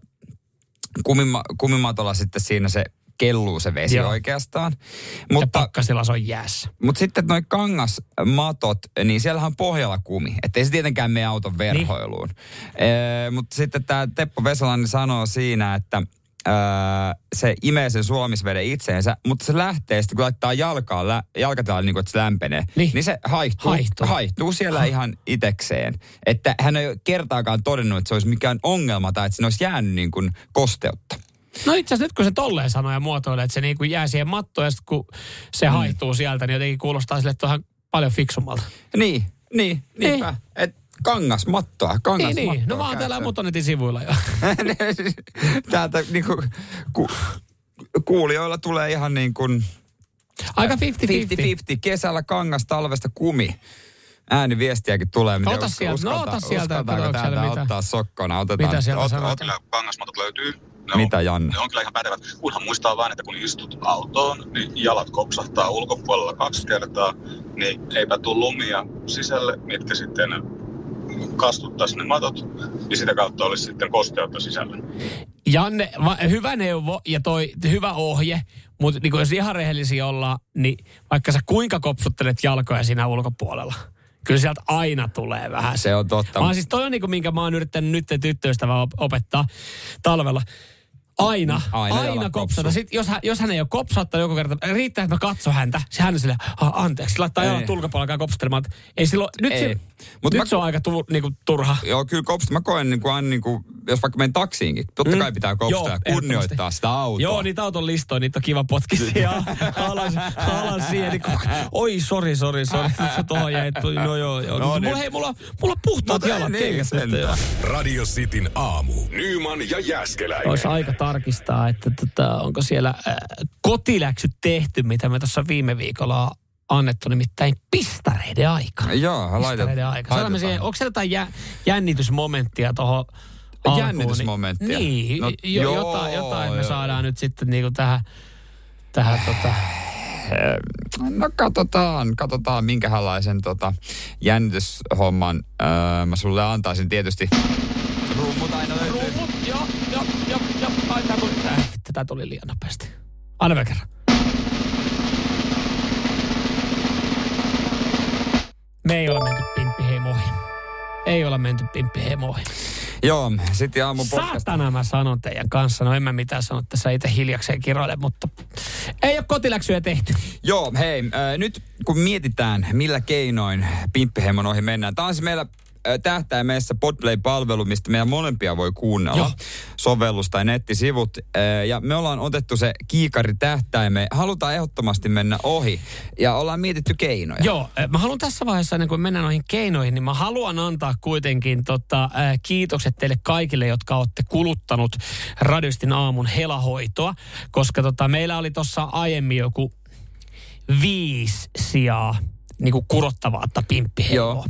kumima, kumimatolla sitten siinä se kelluu se vesi Joo. oikeastaan. ja Mutta, pakkasilla se on jäässä. mutta sitten noi kangasmatot, niin siellähän on pohjalla kumi. Että ei se tietenkään mene auton verhoiluun. Ee, mutta sitten tämä Teppo Vesalanni sanoo siinä, että öö, se imee sen sulamisveden itseensä, mutta se lähtee sitten, kun laittaa jalkaa, lä, jalkatäällä niin kuin, että se lämpenee, Niin. niin, niin se haihtuu, Haihtuu. haihtuu siellä ihan itekseen. Että hän ei kertaakaan todennut, että se olisi mikään ongelma tai että siinä olisi jäänyt niin kuin kosteutta. No itse asiassa nyt kun se tolleen sanoo ja muotoilee, että se niin kuin jää siihen mattoon ja sitten kun se mm. haihtuu sieltä, niin jotenkin kuulostaa sille, että on paljon fiksummalta. Niin, niin, niinpä. Et kangasmattoa, kangasmattoa. Niin, niin. No mä oon täällä. Mutonetin sivuilla jo. Täältä niinku, ku, kuulijoilla tulee ihan niin kuin Aika 50-50. 50-50. Kesällä kangas, talvesta kumi. Ääniviestiäkin tulee. miten Ota sieltä, no uskalta- ota sieltä, uskaltaako täältä mitä- ottaa sokkona. Otetaan. Mitä sieltä ot, sanotaan? Kyllä kangasmatot löytyy. Ne Mitä, on, Janne? Ne on kyllä ihan pätevät. Kunhan muistaa vain, että kun istut autoon, niin jalat kopsahtaa ulkopuolella kaksi kertaa, niin eipä tule lumia sisälle, mitkä sitten kastuttaisi ne matot, niin sitä kautta olisi sitten kosteutta sisällä. Janne, va, hyvä neuvo ja toi hyvä ohje, mutta niin jos ihan rehellisiä ollaan, niin vaikka sä kuinka kopsuttelet jalkoja siinä ulkopuolella, kyllä sieltä aina tulee vähän. Se on totta. Mä siis toi on niinku, minkä mä oon yrittänyt nyt tyttöystävää op- opettaa talvella. Aina, Aina aina, jalat kopsata. Sitten jos hän, jos hän ei ole kopsauttanut joku kerta, riittää, että mä katson häntä. Se hän on silleen, "Ah, anteeksi, laittaa Ei. jalat ulkopuolella alkaa kopsuttelemaan. Ei silloin, nyt, Ei. Se, Mut nyt mä- se on aika tu, niinku, turha. Joo, kyllä kopsta. Mä koen niin kuin, aina niin kuin, jos vaikka menen taksiinkin, totta Mm. kai pitää kopstaa Joo, ja kunnioittaa sitä autoa. Joo, niitä auton listoja, niitä on kiva potkia ja alas, alas siihen. Niin, kun- oi, sori, sori, sori. Nyt se tohon jäi. No joo, joo. No No, niin. mulla, hei, mulla, mulla puhtaat Mutta jalat niin, joo. Radio Cityn aamu. Nyman ja Jäskeläinen. Olisi aika tarkistaa, että tota, onko siellä äh, kotiläksyt tehty, mitä me tuossa viime viikolla on annettu, nimittäin pistareiden aika. Joo, laitetaan. Pistareiden aika. Me siihen, onko siellä jotain jä, jännitysmomenttia tuohon Jännitysmomenttia? Niin, No, no, jo, joo, jotain, jotain me joo. saadaan nyt sitten niinku tähän, tähän tota, No katsotaan, katsotaan minkälaisen tota, jännityshomman öö, mä sulle antaisin tietysti. Rummut aina löytyy. rummut, joo, joo, joo, joo, ai tää tuli, tää, tää tuli liian nopeasti. Anna vielä kerran. Me ei ole menty pimppiheimoihin. Ei ole menty pimppiheimoihin. Joo, sitten aamun podcast. Saatana mä sanon teidän kanssa. No en mä mitään sano tässä itse hiljakseen kiroile, mutta ei ole kotiläksyjä tehty. Joo, hei, äh, nyt kun mietitään, millä keinoin Pimppihemmon ohi mennään. Tämä on siis meillä tähtäimessä Podplay-palvelu, mistä meidän molempia voi kuunnella. Joo. Sovellus tai nettisivut. Ja me ollaan otettu se kiikari tähtäimeen. Halutaan ehdottomasti mennä ohi. Ja ollaan mietitty keinoja. Joo, mä haluan tässä vaiheessa, ennen kuin mennään noihin keinoihin, niin mä haluan antaa kuitenkin tota, kiitokset teille kaikille, jotka olette kuluttanut Radistin aamun helahoitoa, koska tota, meillä oli tuossa aiemmin joku viisi sijaa niin kuin kurottavaa pimppiheimoa. Joo.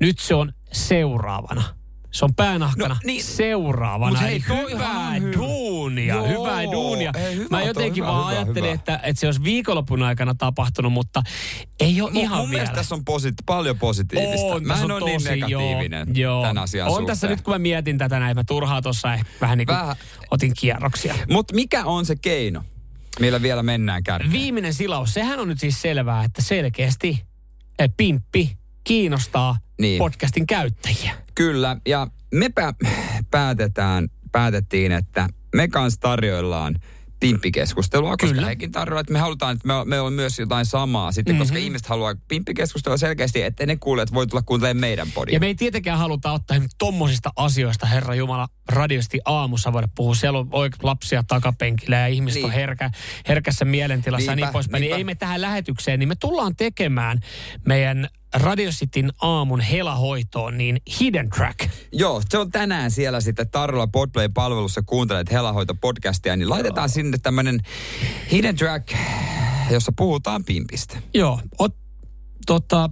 Nyt se on seuraavana. Se on päänahkana No, niin. seuraavana. Mut Eli hei, toi hyvää hyvä. duunia, Joo, hyvää duunia. ei, hyvä Mä jotenkin hyvä, vaan hyvä, ajattelin, hyvä. Että, että se olisi viikonlopun aikana tapahtunut, mutta ei ole Mun, ihan mun vielä. mielestä tässä on posit- paljon positiivista. On, mä en ole niin negatiivinen joo, tämän asian On suhteen. tässä nyt, kun mä mietin tätä näin, mä turhaa tuossa ehkä vähän niin kuin Vähän. otin kierroksia. Mutta mikä on se keino, millä vielä mennään kärkeen? Viimeinen silaus, sehän on nyt siis selvää, että selkeästi eh, pimppi kiinnostaa Niin. podcastin käyttäjiä. Kyllä, ja me pä- päätetään, päätettiin, että me kanssa tarjoillaan pimppikeskustelua, koska Kyllä. hekin tarjoavat, että me halutaan, että me, me on myös jotain samaa sitten, mm-hmm. koska ihmiset haluaa pimppikeskustelua selkeästi, että ne kuulijat voi tulla kuuntelemaan meidän podia. Ja me ei tietenkään haluta ottaa tommosista asioista, Herra Jumala, radiosti aamussa voida puhua. Siellä on oikein lapsia takapenkillä ja ihmiset niin. on herkä, herkässä mielentilassa ja Niinpä, niin poispäin. Niin ei me tähän lähetykseen, niin me tullaan tekemään meidän Radio Cityn aamun helahoitoon niin hidden track. Joo, se on tänään siellä sitten Tarolla Podplay-palvelussa kuuntelet Helahoito-podcastia, niin laitetaan sinne tämmönen hidden track, jossa puhutaan pimpistä. Joo, ot, tota,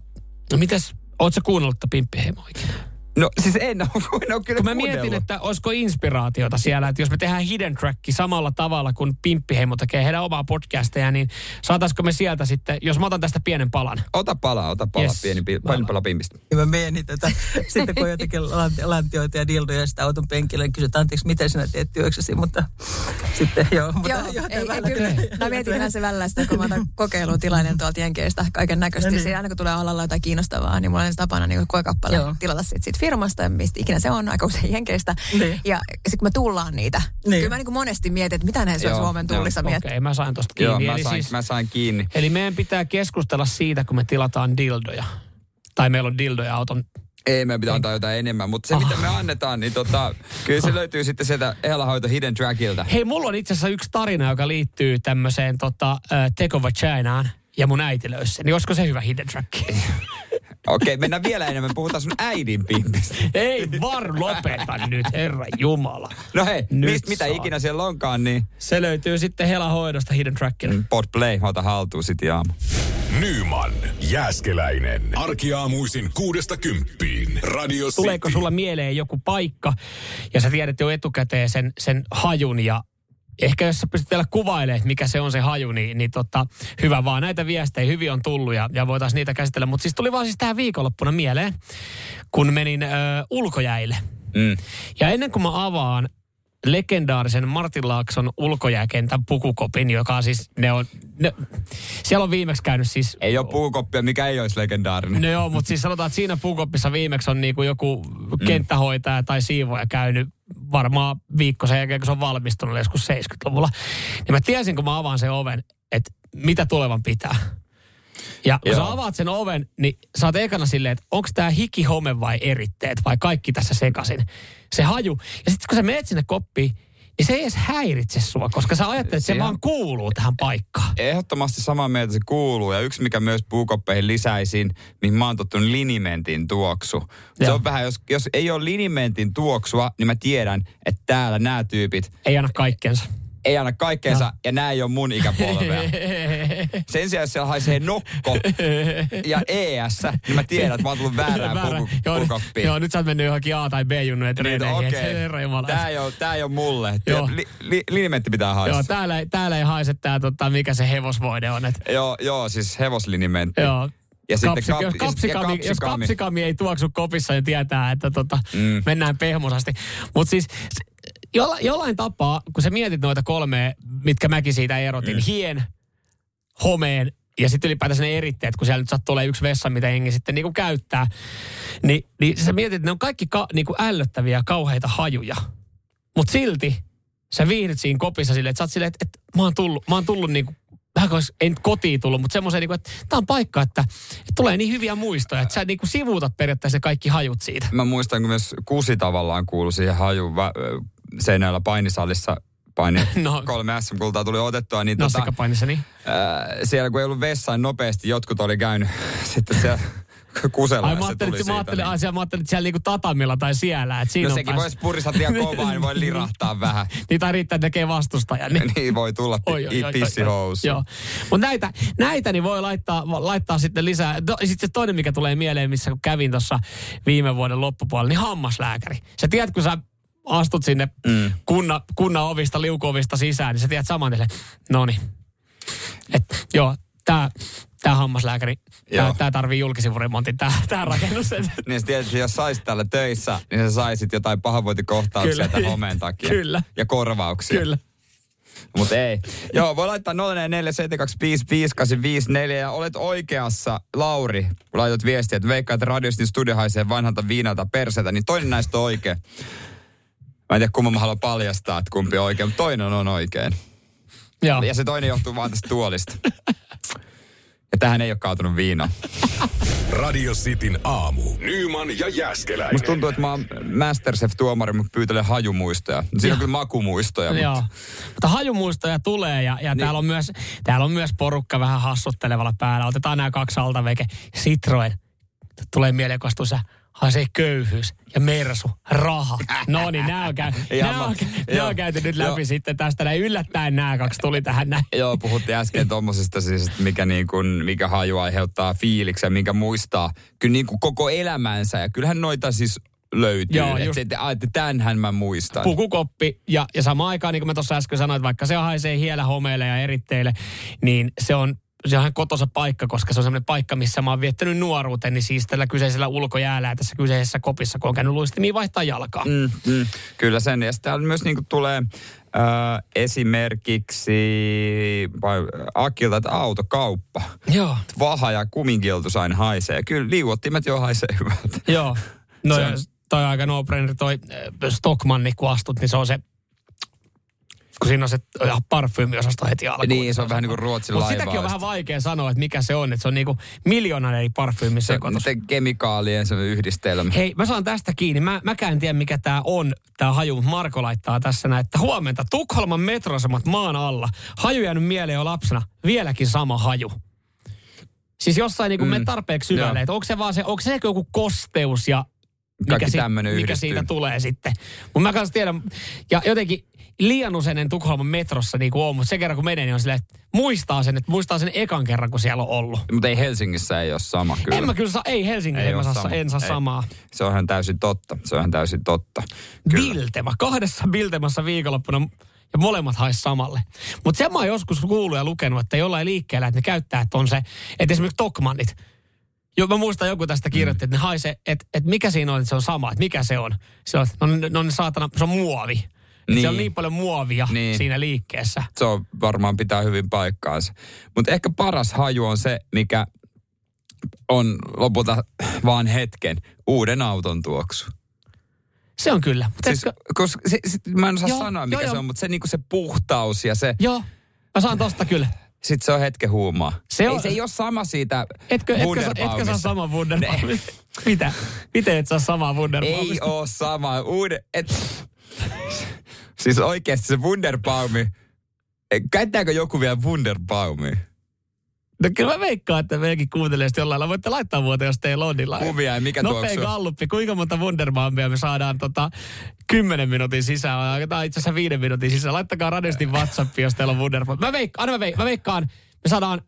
no mitäs, oot sä kuunnellut tätä Pimppiheimoa ikinä? No siis en ole, en ole kyllä Kun mä kuunnellut. mietin, että olisiko inspiraatiota siellä, että jos me tehdään hidden track samalla tavalla kuin Pimppiheimo tekee heidän omaa podcasteja, niin saataisiko me sieltä sitten, jos mä otan tästä pienen palan. Ota pala, ota pala, Yes. pieni, pi- pieni pala pimpistä. Ja mä mietin tätä, sitten kun jotenkin lanti- lantioita ja dildoja sitä auton penkillä, niin kysyt, anteeksi, miten sinä teet työksesi, mutta sitten joo. Mutta Joo, joo, ei, ei kyllä. Mä mietin ihan se välillä sitä, kun mä otan kokeilutilainen tuolta Jenkeistä kaiken näköisesti. No niin. Siinä aina kun tulee alalla jotain kiinnostavaa, niin mulla on tapana niin koekappale tilata siitä, siitä firmasta ja mistä ikinä se on, aika usein Jenkeistä. Niin. Ja sitten kun me tullaan niitä, Niin. niin. kyllä mä niin kuin monesti mietin, että mitä ne Joo, Suomen joo, tullissa Okei, miettii. okay, mä sain tosta Joo, kiinni. mä Eli, sain, siis, mä sain kiinni. eli meidän pitää keskustella siitä, kun me tilataan dildoja. Tai meillä on dildoja auton. Ei, me pitää antaa jotain enemmän, mutta se Ah. mitä me annetaan, niin tota, kyllä se löytyy sitten sieltä Helahoito Hidden Trackilta. Hei, mulla on itse asiassa yksi tarina, joka liittyy tämmöiseen tota, äh, Teko Vaginaan ja mun äiti löysi sen. Niin olisiko se hyvä hidden track? Okei, mennään vielä enemmän, puhutaan sun äidin pimpistä. Ei var lopeta nyt, herra Jumala. No hei, Nyt mistä, mitä saa. ikinä siellä onkaan, niin Se löytyy sitten Hela hoidosta hidden trackina. Podplay, ota haltuun sit aamu. Nyman, Jääskeläinen. Arkiaamuisin kuudesta kymppiin. Radio Tuleeko City. sulla mieleen joku paikka ja sä tiedät jo etukäteen sen, sen hajun ja ehkä jos sä pystyt vielä kuvailemaan, mikä se on se haju, niin, niin tota, hyvä vaan. Näitä viestejä hyvin on tullut ja, ja voitaisiin niitä käsitellä. Mutta siis tuli vaan siis tähän viikonloppuna mieleen, kun menin ö, ulkojäille. Mm. Ja ennen kuin mä avaan legendaarisen Martin Laakson ulkojääkentän pukukopin, joka on siis, ne on, ne, siellä on viimeksi käynyt siis Ei ole puukoppia, mikä ei olisi legendaarinen. No joo, mutta siis sanotaan, että siinä puukoppissa viimeksi on niinku joku kenttähoitaja tai siivoja käynyt varmaan viikko sen jälkeen, kun se on valmistunut joskus 70-luvulla. Niin mä tiesin, kun mä avaan sen oven, että mitä tulevan pitää. Ja kun Joo. sä avaat sen oven, niin sä oot ekana silleen, että onko tämä hiki, home vai eritteet vai kaikki tässä sekasin. Se haju. Ja sitten kun sä menet sinne koppiin, niin se ei edes häiritse sua, koska sä ajattelet, että se Sehän- vaan kuuluu tähän paikkaan. Ehdottomasti samaa mieltä se kuuluu. Ja yksi, mikä myös puukoppeihin lisäisin, mihin mä oon tottunut linimentin tuoksu. Se Joo. on vähän, jos, jos ei ole linimentin tuoksua, niin mä tiedän, että täällä nämä tyypit Ei anna kaikkensa. Ei anna kaikkeensa ja nämä ei ole mun ikäpolvea. Sen sijaan, jos siellä haisee nokko ja ES, niin mä tiedän, että mä oon tullut väärään Väärä. puku, joo, joo, nyt sä oot mennyt johonkin A- tai B-junnujen Niin, treeneihin. okei. Okay. Tää ei ole, tää ei ole mulle. Joo. Li, li, linimentti pitää haistaa. Joo, täällä, ei- täällä ei haise tää, tota, mikä se hevosvoide on. Et, Joo, joo, siis hevoslinimentti. joo. Ja sitten Kapsi, kap- jos, ja kapsikami, jos kapsikami. kapsikami ei tuoksu kopissa, niin tietää, että tota, Mm. mennään pehmosasti. Mutta siis jolla, jollain tapaa, kun sä mietit noita kolmea, mitkä mäkin siitä erotin, mm. hien, homeen ja sitten ylipäätänsä ne eritteet, kun siellä nyt sattuu olemaan yksi vessa, mitä jengi sitten niinku käyttää, niin, niin sä mietit, että ne on kaikki ka, niinku ällöttäviä, kauheita hajuja. Mutta silti sä viihdyt siinä kopissa silleen, että sä oot silleen, että, että mä oon tullut, mä oon tullut niinku, vähän kuin en kotiin tullut, mutta semmoiseen, niinku, että tämä on paikka, että, että tulee niin hyviä muistoja, että sä niinku sivuutat periaatteessa kaikki hajut siitä. Mä muistan, kun myös kusi tavallaan kuului siihen haju seinällä painisalissa paini No. kolme SM-kultaa tuli otettua, niin tota, Nassikapainissa, niin. ää, siellä kun ei ollut vessain nopeasti, jotkut oli käynyt sitten siellä kusella Ai mä ajattelin, että, mä ajattelin, niin. siellä- mä ajattelin, että siellä niinku tatamilla tai siellä. Että siinä No sekin pääs- voisi purista liian kovaa, niin voi lirahtaa vähän. Niin tai riittää, että tekee vastustaja. Niin. niin voi tulla Oi, oi, oi, oi, pissihousu. Joo. Mutta näitä, näitä niin voi laittaa, laittaa sitten lisää. Sitten se toinen, mikä tulee mieleen, missä kun kävin tuossa viime vuoden loppupuolella, niin hammaslääkäri. Sä tiedät, kun sä astut sinne mm. kunna, kunnan ovista, liukuovista sisään, niin sä tiedät saman teille, no niin. Et, joo, tää, tää hammaslääkäri, tää tarvii julkisivuremontin, tää, tää rakennus. Niin että jos saisit täällä töissä, niin sä saisit jotain pahoinvointikohtauksia Kyllä. tämän homeen takia. Kyllä. Ja korvauksia. Kyllä. Mutta ei. Joo, voi laittaa 0447255854 ja olet oikeassa, Lauri, kun laitat viestiä, että veikkaa, että radiostin studio haisee vanhalta viinalta persetä, niin toinen näistä on oikein. Mä en tiedä, kumman mä haluan paljastaa, että kumpi on oikein, mutta toinen on oikein. Joo. Ja se toinen johtuu vaan tästä tuolista. Ja tähän ei ole kaatunut viina. Radio Cityn aamu. Nyman ja Jäskeläinen. Musta tuntuu, että mä oon Masterchef-tuomari, mutta pyytelen hajumuistoja. Siinä on kyllä makumuistoja. Joo. Mutta Mutta hajumuistoja tulee ja, ja niin. täällä, on myös, täällä on myös porukka vähän hassuttelevalla päällä. Otetaan nämä kaksi altaveke. Citroen. Tulee mieleen, kun astuu se köyhyys ja mersu, raha. No niin, nämä on, käy, nämä on, nämä on käyty nyt läpi Joo. sitten tästä. Näin yllättäen nämä kaksi tuli tähän näin. Joo, puhuttiin äsken tuommoisesta siis, mikä, niin kuin, mikä haju aiheuttaa fiiliksen, minkä muistaa kyllä niin kuin koko elämänsä. Ja kyllähän noita siis löytyy. Joo, että just- että, että tämänhän mä muistan. pukukoppi ja, ja samaan aikaan, niin kuin mä tuossa äsken sanoin, että vaikka se haisee hiellä homeille ja eritteille, niin se on se on ihan kotosa paikka, koska se on semmoinen paikka, missä mä oon viettänyt nuoruuteni siis tällä kyseisellä ulkojäällä tässä kyseisessä kopissa, kun on käynyt luistimia vaihtaa jalkaa. Mm. Mm, kyllä sen. Ja sitten täällä myös niin kuin tulee äh, esimerkiksi vai, Akilta, että autokauppa. Joo. Vaha ja kuminkiltus aina haisee. Kyllä liuottimet jo haisee hyvältä. Joo. No Se ja on- toi aika no toi äh, Stockmanni, kun astut, niin se on se, kun siinä on se parfyymiosasto heti alkuun. Niin, se on vähän niin kuin Ruotsin Mutta sitäkin on vähän vaikea sanoa, että mikä se on. Että se on niinku miljoonan eri se on parfyymisekoitus. niiden kemikaalien se yhdistelmä. Hei, mä saan tästä kiinni. Mä, mäkään en tiedä, mikä tämä on, tämä haju, Marko laittaa tässä näin, että huomenta Tukholman metroasemat maan alla. Haju jäänyt mieleen jo lapsena. Vieläkin sama haju. Siis jossain niin kuin mm. me tarpeeksi syvälle, että onko se vaan se, onko se joku kosteus ja mikä, si- mikä yhdistyy. siitä tulee sitten. Mutta mä kanssa tiedän, ja jotenkin liian usein en Tukholman metrossa niin kuin on, mutta se kerran kun menee, niin on silleen, että muistaa sen, että muistaa sen ekan kerran, kun siellä on ollut. Mutta ei Helsingissä ei ole sama kyllä. En mä kyllä saa, ei Helsingissä Ei en, mä saa, sama. en saa Ei. samaa. Se on ihan täysin totta. Se on ihan täysin totta. Kyllä. Biltema. Kahdessa Biltemassa viikonloppuna ja molemmat haisi samalle. Mutta sen mä oon joskus kuullut ja lukenut, että jollain liikkeellä, että ne käyttää, että on se, että esimerkiksi Tokmannit. Jo, mä muistan joku tästä kirjoitti, että ne haisee, että, että mikä siinä on, että se on sama, että mikä se on. Se on, no, no ne saatana, se on muovi. Niin. Niin. Se on niin paljon muovia niin. Niin. siinä liikkeessä. Se on varmaan pitää hyvin paikkaansa. Mutta ehkä paras haju on se, mikä on lopulta vaan hetken uuden auton tuoksu. Se on kyllä. Siis, etkö, koska se, se, mä en osaa Joo, sanoa, mikä joo, se on, mutta se, niinku se puhtaus ja se, joo, mä saan tosta kyllä. sit se on hetken huumaa. Se on- ei, se ei ole sama siitä Etkö, etkö, etkö Wunderbaumista. saa saman Wunderbaumista? Mitä? Miten et saa samaa Ei Wunderbaumista? oo sama. Uuden, et, siis oikeasti se Wunderbaumi. eh, Käyttääkö joku vielä Wunderbaumia? No kyllä mä veikkaan, että meidänkin kuuntelee sitä jollain lailla. Voitte laittaa vuoteen, jos teillä on. Niin Kuvia ja mikä Nopea tuoksuu? galluppi. Kuinka monta Wunderbaumia me saadaan tota, 10 minuutin sisään? Tai itse asiassa viiden minuutin sisään. Laittakaa radistin WhatsApp, jos teillä on Wunderbaum. Mä, veik- mä, veik- mä veikkaan, me saadaan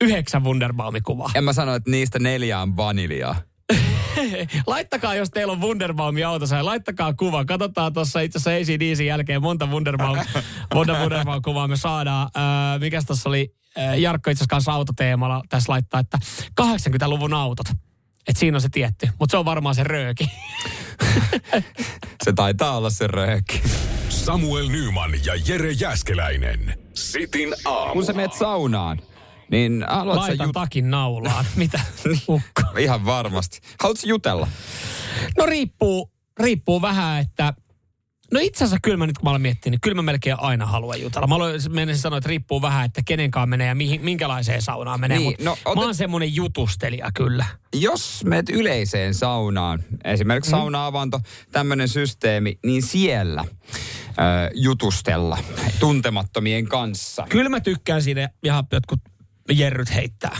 yhdeksän Wunderbaumikuvaa. En mä sano, että niistä neljä on vaniljaa. Laittakaa, jos teillä on Wunderbaumi autossa, ja laittakaa kuva. Katsotaan tuossa itse asiassa ACDC jälkeen monta Wunderbaum, monta Wunderbaum-kuvaa me saadaan. Öö, mikäs tuossa oli? Jarkko itse asiassa kanssa autoteemalla tässä laittaa, että 80-luvun autot. Et siinä on se tietty, mutta se on varmaan se rööki. Se taitaa olla se rööki. Samuel Nyman ja Jere Jäskeläinen. Sitin aamu. Kun sä meet saunaan, niin haluat sä Laitan jut- takin naulaan. Mitä? Ukko. Ihan varmasti. Haluatko jutella? No riippuu, riippuu vähän, että... No itse asiassa kyllä mä nyt kun mä olen miettinyt, niin kyllä mä melkein aina haluan jutella. Mä mennä sanoa, että riippuu vähän, että kenenkaan menee ja mihin, minkälaiseen saunaan menee. Niin, no, Mä otet- oon semmonen jutustelija kyllä. Jos meet yleiseen saunaan, esimerkiksi Mm. sauna-avanto, tämmöinen systeemi, niin siellä jutustella tuntemattomien kanssa. Kyllä mä tykkään siinä ihan jotkut jerryt heittää.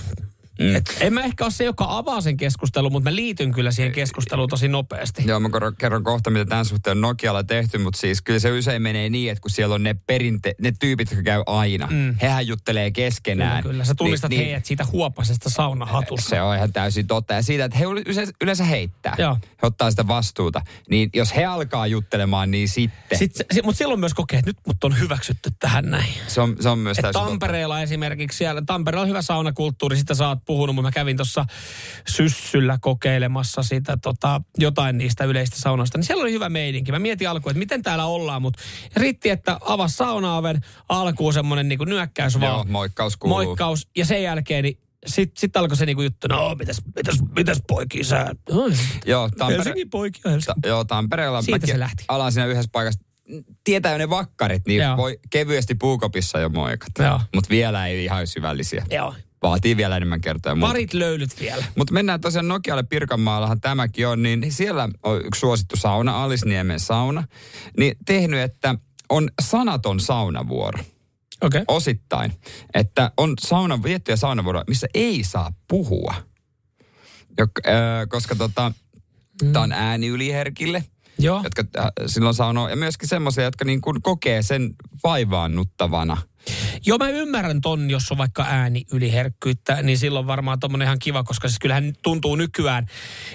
Mm. Et en mä ehkä ole se, joka avaa sen keskustelun, mutta mä liityn kyllä siihen keskusteluun tosi nopeasti. Joo, mä kerron- kohta, mitä tämän suhteen on Nokialla tehty, mutta siis kyllä se usein menee niin, että kun siellä on ne, perinte- ne tyypit, jotka käy aina, mm. hehän juttelee Kyllä, keskenään. kyllä. Sä tunnistat Niin- heidät siitä huopasesta saunahatusta. Se on ihan täysin totta. Ja siitä, että he yleensä, heittää. Joo. He ottaa sitä vastuuta. Niin jos he alkaa juttelemaan, niin sitten. Sitten, se- mutta silloin myös kokee, että nyt mut on hyväksytty tähän näin. Se on, se on myös Et täysin totta. Tampereella esimerkiksi, siellä Tampereella on hyvä saunakulttuuri, sitä oot puhunut, mutta mä kävin tuossa syssyllä kokeilemassa sitä tota, jotain niistä yleistä saunoista, niin siellä oli hyvä meininki. Mä mietin alkuun, että miten täällä ollaan, mutta riitti, että avas saunaaven alkuun semmoinen niin nyökkäys vaan. Joo, moikkaus kuuluu. Moikkaus, ja sen jälkeen niin sitten sit alkoi se niinku juttu, no mitäs, mitäs, mitäs poikia sä? No, Joo, Tampere, Helsingin poikia, Helsingin ta, joo, Tampereella Siitä se lähti. alan siinä yhdessä paikassa tietää jo ne vakkarit, niin Joo. voi kevyesti puukopissa jo moikata. Mutta vielä ei ihan syvällisiä. Joo. Vaatii vielä enemmän kertoja. Parit löylyt vielä. Mutta mennään tosiaan Nokialle Pirkanmaallahan tämäkin on, niin siellä on yksi suosittu sauna, Alisniemen sauna, niin tehnyt, että on sanaton saunavuoro Okei. Okay. osittain. Että on sauna, viettyjä saunavuoroja, missä ei saa puhua. Jok, äh, koska tota, mm. tämä on ääni yliherkille, Joo. jotka äh, silloin saunoo, ja myöskin semmoisia, jotka niin kuin kokee sen vaivaannuttavana. Joo, mä ymmärrän ton, jos on vaikka ääni yliherkkyyttä, niin silloin varmaan tommonen ihan kiva, koska siis kyllähän tuntuu nykyään,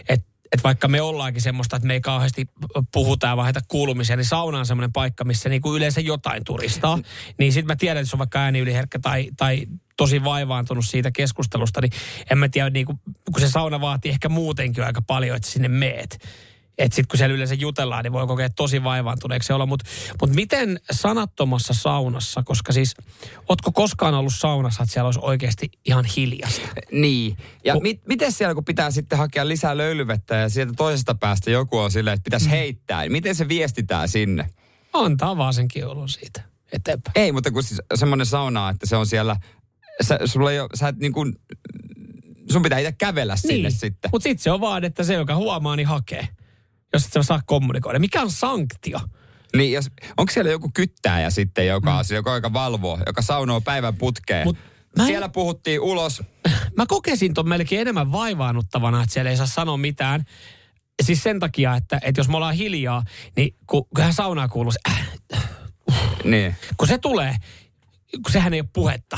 että että vaikka me ollaankin semmoista, että me ei kauheasti puhuta ja vaihda kuulumisia, niin sauna on semmoinen paikka, missä niinku yleensä jotain turistaa. Niin sitten mä tiedän, että se on vaikka ääni yliherkkä tai, tai tosi vaivaantunut siitä keskustelusta, niin en mä tiedä, niinku, kun se sauna vaatii ehkä muutenkin aika paljon, että sinne meet. Että sitten kun siellä yleensä jutellaan, niin voi kokea tosi vaivaantuneeksi olla. Mutta mut miten sanattomassa saunassa, koska siis, ootko koskaan ollut saunassa, että siellä olisi oikeasti ihan hiljasta? Niin. Ja Ku- mit, miten siellä, kun pitää sitten hakea lisää löylyvettä ja sieltä toisesta päästä joku on silleen, että pitäisi heittää, niin miten se viestitään sinne? Antaa vaan sen kiulun siitä eteenpäin. Ei, mutta kun siis semmoinen sauna, että se on siellä, sä, sulla ei ole, sä et niin kuin, sun pitää itse kävellä sinne sitten. Mutta sitten se on vaan, että se, joka huomaa, niin hakee. Jos et sä saa kommunikoida. Mikä on sanktio? Niin, jos, onko siellä joku kyttäjä sitten, joka, mm. joka, joka valvoo, joka saunoo päivän putkeen? Mut mä en- Siellä puhuttiin ulos. Mä kokesin ton melkein enemmän vaivaannuttavana, että siellä ei saa sanoa mitään. Siis sen takia, että, että jos me ollaan hiljaa, niin kun, kyllähän saunaa kuuluu se, äh, Niin. kun se tulee, kun sehän ei ole puhetta.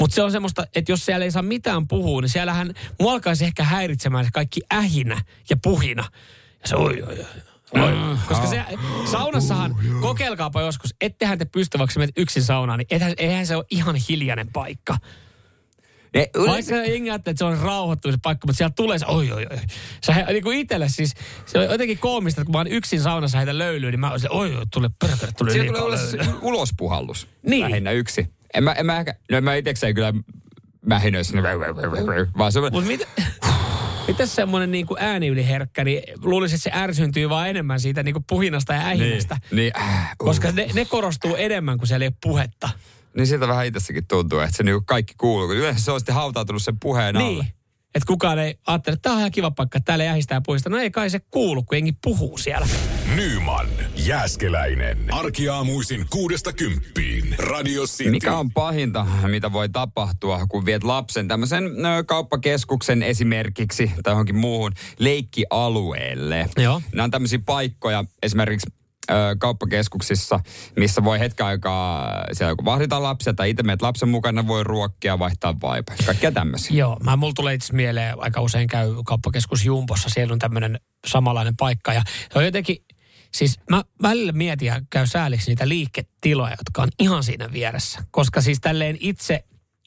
Mutta se on semmoista, että jos siellä ei saa mitään puhua, niin siellähän mua alkaisi ehkä häiritsemään se kaikki ähinä ja puhina. Ja se oi, oi, oi. Oi. Koska se, saunassahan, kokeilkaapa joskus, ettehän te pysty, vaikka sä menet yksin saunaan, niin eihän, eihän se ole ihan hiljainen paikka. Ne, Vaikka jengi ajattelee, että se on rauhoittunut se paikka, mutta siellä tulee se, oi, oi, oi. Sä niin kuin itselle siis, se on jotenkin koomista, että kun mä oon yksin saunassa heitä löylyä, niin mä oon oi, oi, tule perkele, tuli Siinä tulee ulos, löylyä. ulospuhallus. Niin. Lähinnä yksi. En mä, en mä, ehkä, no mä itekseen kyllä mähinöissä, vaan se on, Mutta mit, mitäs semmoinen niin kuin ääni yliherkkä, niin luulisin, että se ärsyntyy vaan enemmän siitä niin kuin puhinasta ja ähinästä. niin, niin, äh, uh. Koska ne, ne korostuu enemmän, kun siellä ei ole puhetta. niin siltä vähän itsessäkin tuntuu, että se niinku kaikki kuuluu. kun Yleensä se on sitten hautautunut sen puheen alle. Että kukaan ei ajattele, että tämä on ihan kiva paikka, että täällä ähistää ja puhista. No ei kai se kuulu, kun jengi puhuu siellä. Nyman, Jääskeläinen. Arkiaamuisin kuudesta kymppiin. Radio City. Mikä on pahinta, mitä voi tapahtua, kun viet lapsen tämmöisen kauppakeskuksen esimerkiksi tai johonkin muuhun leikkialueelle? Joo. Nämä on tämmöisiä paikkoja esimerkiksi kauppakeskuksissa, missä voi hetken aikaa, siellä joku vahditaan lapsia tai itse meet lapsen mukana, voi ruokkia, vaihtaa vaipaa. Kaikkea tämmöisiä. Joo, mä mulla tulee itse mieleen, aika usein käy kauppakeskus Jumbossa, siellä on tämmöinen samanlainen paikka. Ja se on jotenkin, siis mä välillä mietin ja käy sääliksi niitä liiketiloja, jotka on ihan siinä vieressä. Koska siis tälleen itse,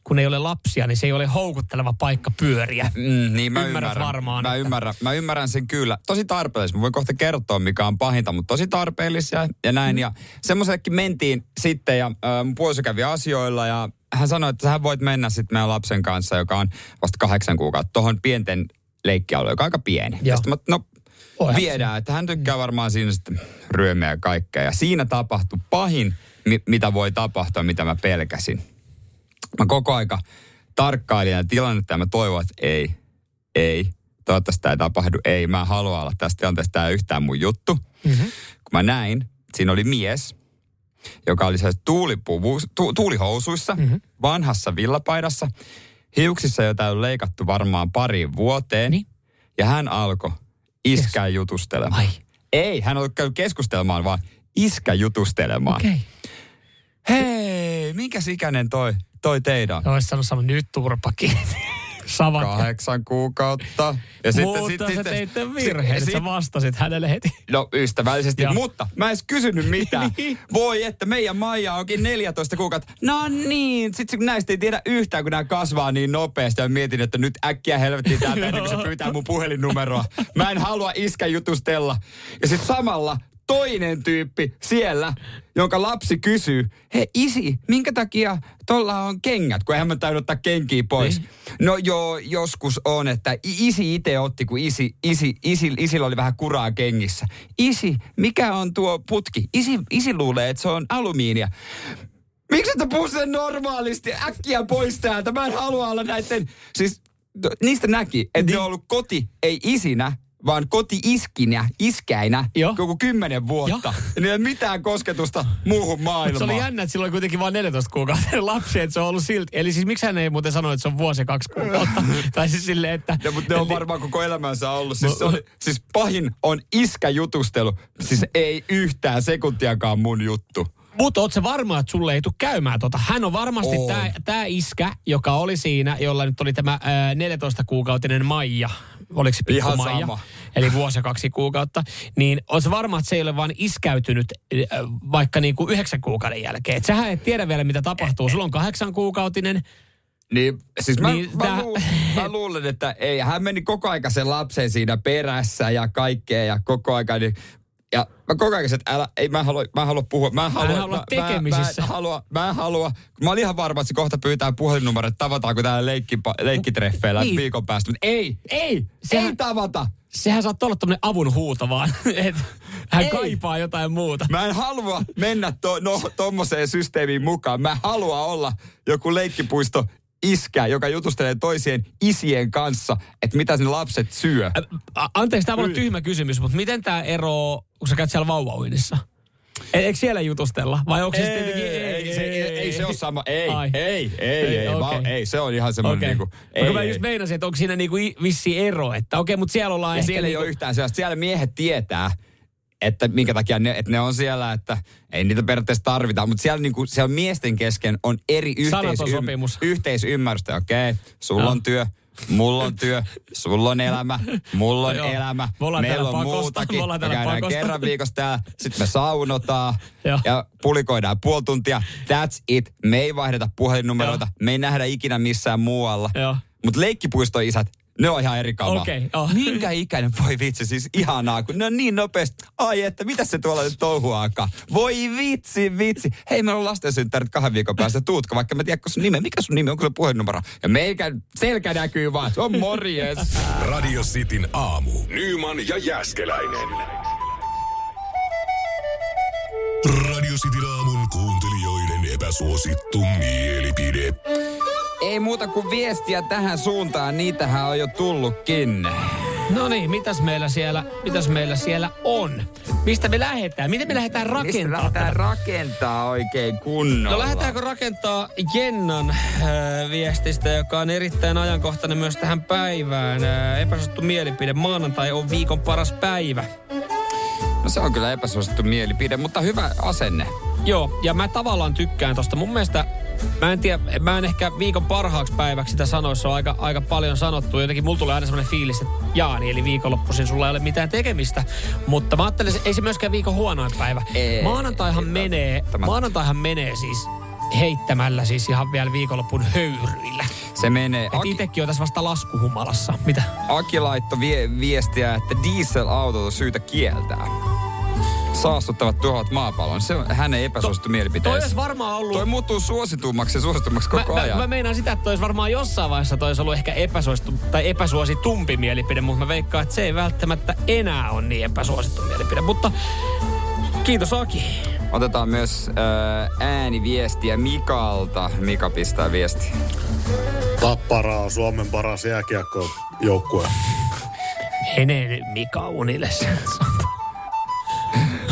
kun ei ole lapsia, niin se ei ole houkutteleva paikka pyöriä. Mm, niin mä Ymmärrät ymmärrän. varmaan, Mä että- ymmärrän, mä ymmärrän sen kyllä. Tosi tarpeellista. Mä voin kohta kertoa, mikä on pahinta, mutta tosi tarpeellisia ja näin. Mm. Ja semmoisellekin mentiin sitten ja äh, mun puoliso kävi asioilla ja hän sanoi, että sä voit mennä sitten meidän lapsen kanssa, joka on vasta kahdeksan kuukautta, tuohon pienten leikkialueen, joka on aika pieni. Ja Joo. sitten mä, no Oihan viedään, että hän tykkää varmaan siinä sitten ryömiä ja kaikkea. Ja siinä tapahtui pahin, mi- mitä voi tapahtua, mitä mä pelkäsin. Mä koko aika tarkkailin ja tilannetta ja mä toivon, että ei, ei, toivottavasti tämä ei tapahdu, ei, mä en halua olla tästä tilanteesta, tämä yhtään mun juttu. Mm-hmm. Kun mä näin, siinä oli mies, joka oli tuulipuvu, tu, tuulihousuissa, mm-hmm. vanhassa villapaidassa, hiuksissa, joita on leikattu varmaan pariin vuoteen. Niin. Ja hän alkoi iskää jutustelemaan. Ai. Ei, hän oli käynyt keskustelemaan, vaan iskä jutustelemaan. Okei. Okay. Hei, minkäs ikäinen toi, toi teidän? on? Olisi sanonut sama, nyt turpa kiinni. Savat. Kahdeksan kuukautta. Ja Mutta sä teit tämän virheen, että sä vastasit hänelle heti. No ystävällisesti, Joo. mutta mä en edes kysynyt mitään. Niin. Voi, että meidän Maija onkin 14 kuukautta. No niin, sitten kun näistä ei tiedä yhtään, kun nämä kasvaa niin nopeasti. Ja mietin, että nyt äkkiä helvettiin täältä ennen kuin se pyytää mun puhelinnumeroa. Mä en halua iskä jutustella. Ja sitten samalla toinen tyyppi siellä, jonka lapsi kysyy, he isi, minkä takia tuolla on kengät, kun eihän mä täydy ottaa kenkiä pois. Niin. No joo, joskus on, että isi itse otti, kun isi, isi, isi, isillä oli vähän kuraa kengissä. Isi, mikä on tuo putki? Isi, isi luulee, että se on alumiinia. Miksi et puhu sen normaalisti? Äkkiä pois täältä. Mä en halua olla näiden... Siis to- niistä näki, että ne on ollut koti, ei isinä, vaan koti-iskinä, iskäinä, Joo. koko kymmenen vuotta. Ja niillä ei ole mitään kosketusta muuhun maailmaan. se oli jännä, että silloin kuitenkin vain 14 kuukautta lapsi, että se on ollut silti. Eli siis miksi hän ei muuten sano, että se on vuosi kaksi kuukautta? tai siis silleen, että... Ja, mutta ne on varmaan koko elämänsä ollut. Siis, oli, siis pahin on iskäjutustelu. Siis ei yhtään sekuntiakaan mun juttu. Mutta oot se varma, että sulle ei tule käymään tota? Hän on varmasti tämä tää iskä, joka oli siinä, jolla nyt oli tämä ää, 14-kuukautinen Maija. Oliko se pikku Ihan Maija? sama. Eli vuosi ja kaksi kuukautta. Niin on se varma, että se ei ole vaan iskäytynyt ää, vaikka niin kuin yhdeksän kuukauden jälkeen. Et sähän et tiedä vielä, mitä tapahtuu. Sulla on kahdeksan kuukautinen. Niin, siis mä, Niin, mä, tää- mä luulen, että ei, hän meni koko aika sen lapsen siinä perässä ja kaikkea ja koko aika, niin, ja mä koko ajan että älä, ei mä halua, mä halua puhua, mä en halua, mä, tekemisissä. Mä, mä, halua, mä en halua, mä olin ihan varma, että se kohta pyytää puhelinnumero, että tavataanko täällä leikki, leikkitreffeillä Niin. viikon päästä, mutta ei, ei, Sehän- ei tavata. Sehän saattaa olla tämmöinen avun huuto vaan, että hän Ei. kaipaa jotain muuta. Mä en halua mennä to, no, tommoseen systeemiin mukaan. Mä haluan olla joku leikkipuisto iskä, joka jutustelee toisien isien kanssa, että mitä ne lapset syö. A- Anteeksi, tämä voi olla tyhmä kysymys, mutta miten tämä ero, kun sä käyt siellä vauvauinnissa? E- Eikö siellä jutustella? Vai onko se tietenkin... ei, se, ei, ei se ole sama. Ei, Ai. ei, ei, ei, ei, vaan, ei, se on ihan semmoinen Okei. niinku, Ei, ei, mä ei. just meinasin, että onko siinä niinku vissi ero, että okei, mutta siellä ollaan Ja siellä ei niinku, ole yhtään sellaista. Siellä miehet tietää, että minkä takia ne, että ne on siellä, että ei niitä periaatteessa tarvita, mutta siellä, niinku, siellä miesten kesken on eri sopimus. yhteisymmärrystä. Okei, sulla Joo. on työ, mulla on työ, sulla on elämä, mulla on Joo. elämä, Me meillä on pakosta, muutakin. me käydään pakosta. kerran viikossa täällä, sitten me saunotaan Joo. ja pulikoidaan puoli tuntia. That's it. Me ei vaihdeta puhelinnumeroita, me ei nähdä ikinä missään muualla. Joo. Mutta leikkipuistoisät, ne on ihan eri kamaa. Okei, oh. Minkä ikäinen, voi vitsi, siis ihanaa, kun ne on niin nopeasti. Ai että, mitä se tuolla nyt touhuaakaan? Voi vitsi, vitsi. Hei, meillä on lastensynttärit kahden viikon päästä. Tuutko, vaikka mä tiedän, sun nimi. Mikä sun nimi, onko se puhelinnumero? Ja meikä selkä näkyy vaan, se on morjes. Radio Cityn aamu. Nyman ja Jäskeläinen. Radio Cityn aamun kuuntelijoiden epäsuosittu mielipide. Ei muuta kuin viestiä tähän suuntaan, niitähän on jo tullutkin. No niin, mitäs meillä siellä, mitäs meillä siellä on? Mistä me lähdetään? Miten me lähdetään Mistä rakentamaan? lähdetään rakentaa oikein kunnolla? No lähdetäänkö rakentaa Jennan äh, viestistä, joka on erittäin ajankohtainen myös tähän päivään. Äh, epäsuosittu mielipide. Maanantai on viikon paras päivä. No se on kyllä epäsuosittu mielipide, mutta hyvä asenne. Joo, ja mä tavallaan tykkään tosta. Mun mielestä, mä en tiedä, mä en ehkä viikon parhaaksi päiväksi sitä sanoisi, se on aika, aika paljon sanottu. Jotenkin mulla tulee aina semmoinen fiilis, että Jaani, eli viikonloppuisin sulla ei ole mitään tekemistä. Mutta mä ajattelen, että ei se myöskään viikon huonoin päivä. Ei, Maanantaihan ei menee, välttämättä. maanantaihan menee siis heittämällä siis ihan vielä viikonloppun höyryillä. Se menee. Et Aki, itekin on tässä vasta laskuhumalassa. Mitä? Aki laittoi vie, viestiä, että dieselautot on syytä kieltää. Saastuttavat tuhoavat maapallon. Se on hänen epäsuosittu Toi mielipiteensä. olisi varmaan ollut... Toi muuttuu suositummaksi ja suositummaksi koko mä, ajan. Mä, mä meinaan sitä, että toi olisi varmaan jossain vaiheessa toi olisi ollut ehkä epäsuosittu tai epäsuositumpi mielipide, mutta mä veikkaan, että se ei välttämättä enää ole niin epäsuosittu mielipide. Mutta kiitos Aki. Otetaan myös äh, ääniviestiä Mikalta. Mika pistää viesti. Tappara on Suomen paras jääkiekkojoukkue. Nyt Mika unille.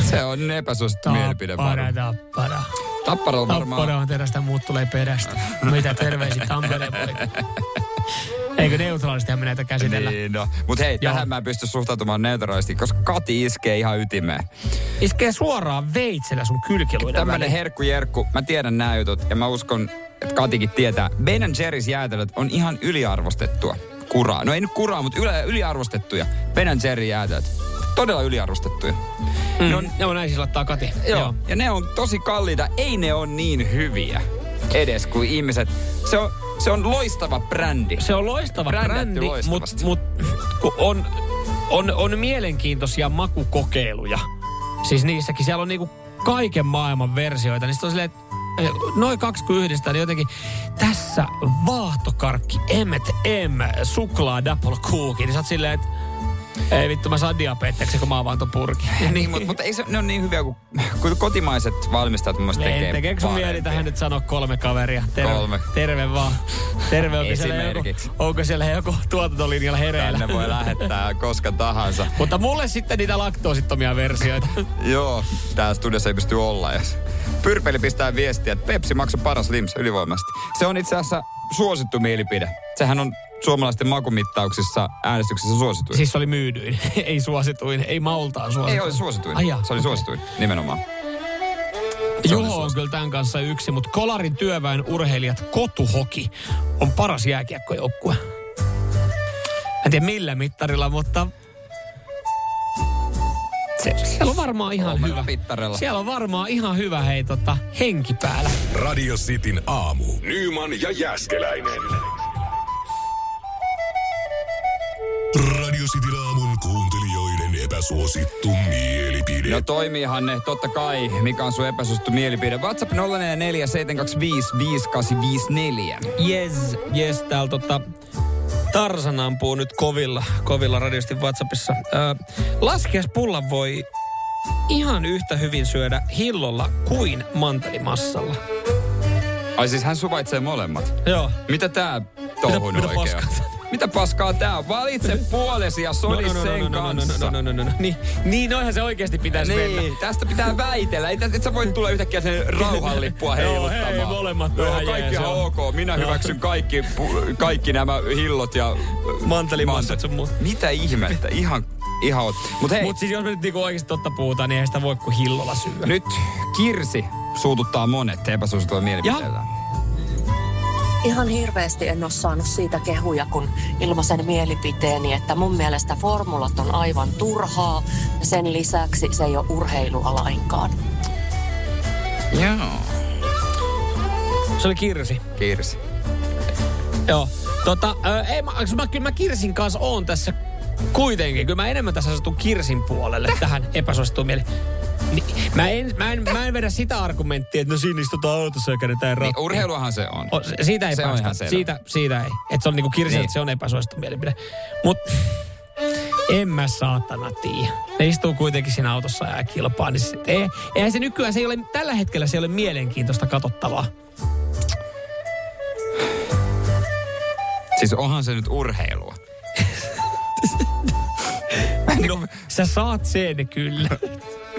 Se on epäsuosittu mielipide varmaan. tappara. Tappara on varmaan... Tappara on terästä, muut tulee perästä. Mitä terveisiä Tampereen poika. Eikö neutraalistihan me näitä käsitellä? Niin, no. Mut hei, Joo. tähän mä en pysty suhtautumaan neutraalisti, koska Kati iskee ihan ytimeen. Iskee suoraan veitsellä sun kylkiluiden Tämmönen väliin. herkku jerkku, mä tiedän nämä jutut ja mä uskon, että Katikin tietää. Ben Jerry's jäätelöt on ihan yliarvostettua kuraa. No ei nyt kuraa, mutta yle, yliarvostettuja. Ben Jerry jäätelöt. Todella yliarvostettuja. Mm. Ne on, Joo, näin siis laittaa Kati. joo. Ja ne on tosi kalliita. Ei ne on niin hyviä edes kuin ihmiset. Se on, se on loistava brändi. Se on loistava Brändätty brändi, mutta mut, on, on, on mielenkiintoisia makukokeiluja Siis niissäkin, siellä on niinku kaiken maailman versioita. Niin sit on silleen, noin kaksi kun yhdistää, niin jotenkin tässä vaahtokarkki M&M suklaa double cookie. Niin sä oot silleen, että ei vittu, mä saan diabeteksen, kun mä avaan ton purkin. niin, mutta, mutta ei se, ne on niin hyviä kuin, kuin kotimaiset valmistajat mun mielestä tekee. Niin, tekeekö sun mieli tähän nyt sanoa kolme kaveria? Terve, Terve. terve vaan. Terve, onko siellä, joku, onko siellä joku tuotantolinjalla hereillä? Tänne voi lähettää koska tahansa. Mutta mulle sitten niitä laktoosittomia versioita. Joo, täällä studiossa ei pysty olla. Jos. Pyrpeli pistää viestiä, että Pepsi maksoi paras limsa ylivoimasti. Se on itse asiassa suosittu mielipide. Sehän on suomalaisten makumittauksissa äänestyksessä suosituin. siis se oli myydyin, ei suosituin, ei maultaan suosituin. ei oli suosituin. Ai jaa, se oli okei. suosituin, nimenomaan. Se Juho on kyllä tämän kanssa yksi, mutta Kolarin työväen urheilijat Kotuhoki on paras jääkiekkojoukkue. En tiedä millä mittarilla, mutta se, siellä on varmaan ihan hyvä. pittarilla. Siellä on varmaan ihan hyvä hei tota, henki päällä. Radio Cityn aamu. Nyman ja Jäskeläinen. Radio Cityn aamun kuuntelijoiden epäsuosittu mielipide. No toimiihan ne, totta kai. Mikä on sun epäsuosittu mielipide? WhatsApp 044 725 5854. Yes, yes, täällä tota, Tarsan ampuu nyt kovilla, kovilla radiosti WhatsAppissa. Ö, laskiaispullan voi ihan yhtä hyvin syödä hillolla kuin mantelimassalla. Ai siis hän suvaitsee molemmat. Joo. Mitä tää touhun oikein? Mitä paskaa tää on? Valitse puolesi ja sodi sen kanssa. no, no, no, no, no. Niin, niin noinhan se oikeasti pitäisi mennä. Niin, tästä pitää väitellä. Ei, et sä voi tulla yhtäkkiä sen rauhanlippua Joo, heiluttamaan. hei, molemmat Joo, ihan kaikki on joo. ok. Minä Joo. hyväksyn kaikki, kaikki nämä hillot ja... Mantelimassat sun muut. Mitä ihmettä? Ihan, ihan... Mut hei, Mutta siis jos me nyt niinku oikeasti totta puhutaan, niin ei sitä voi kuin hillolla syödä. nyt Kirsi suututtaa monet epäsuosituilla mielipiteillä. Ihan hirveästi en ole saanut siitä kehuja, kun ilmaisen mielipiteeni, että mun mielestä formulat on aivan turhaa ja sen lisäksi se ei ole urheilua lainkaan. Joo. Se oli Kirsi. Kirsi. Joo. Tota, ö, ei, mä, mä, kyllä mä Kirsin kanssa oon tässä kuitenkin. Kyllä mä enemmän tässä asetun Kirsin puolelle tähän epäsuosittuun mieleen. Niin, mä, en, mä, en, mä en vedä sitä argumenttia, että no siinä istutaan autossa ja kädetään Niin, urheiluahan se on. O, siitä ei Se on päästä. selvä. siitä, siitä ei. Että se on niinku Kirsi, Niin. että se on epäsuosittu mielipide. Mut en mä saatana tiedä. Ne istuu kuitenkin siinä autossa ja kilpaa. Niin se, ei, eihän se nykyään, se ei ole, tällä hetkellä se ei ole mielenkiintoista katsottavaa. Siis onhan se nyt urheilua. No, sä saat sen kyllä.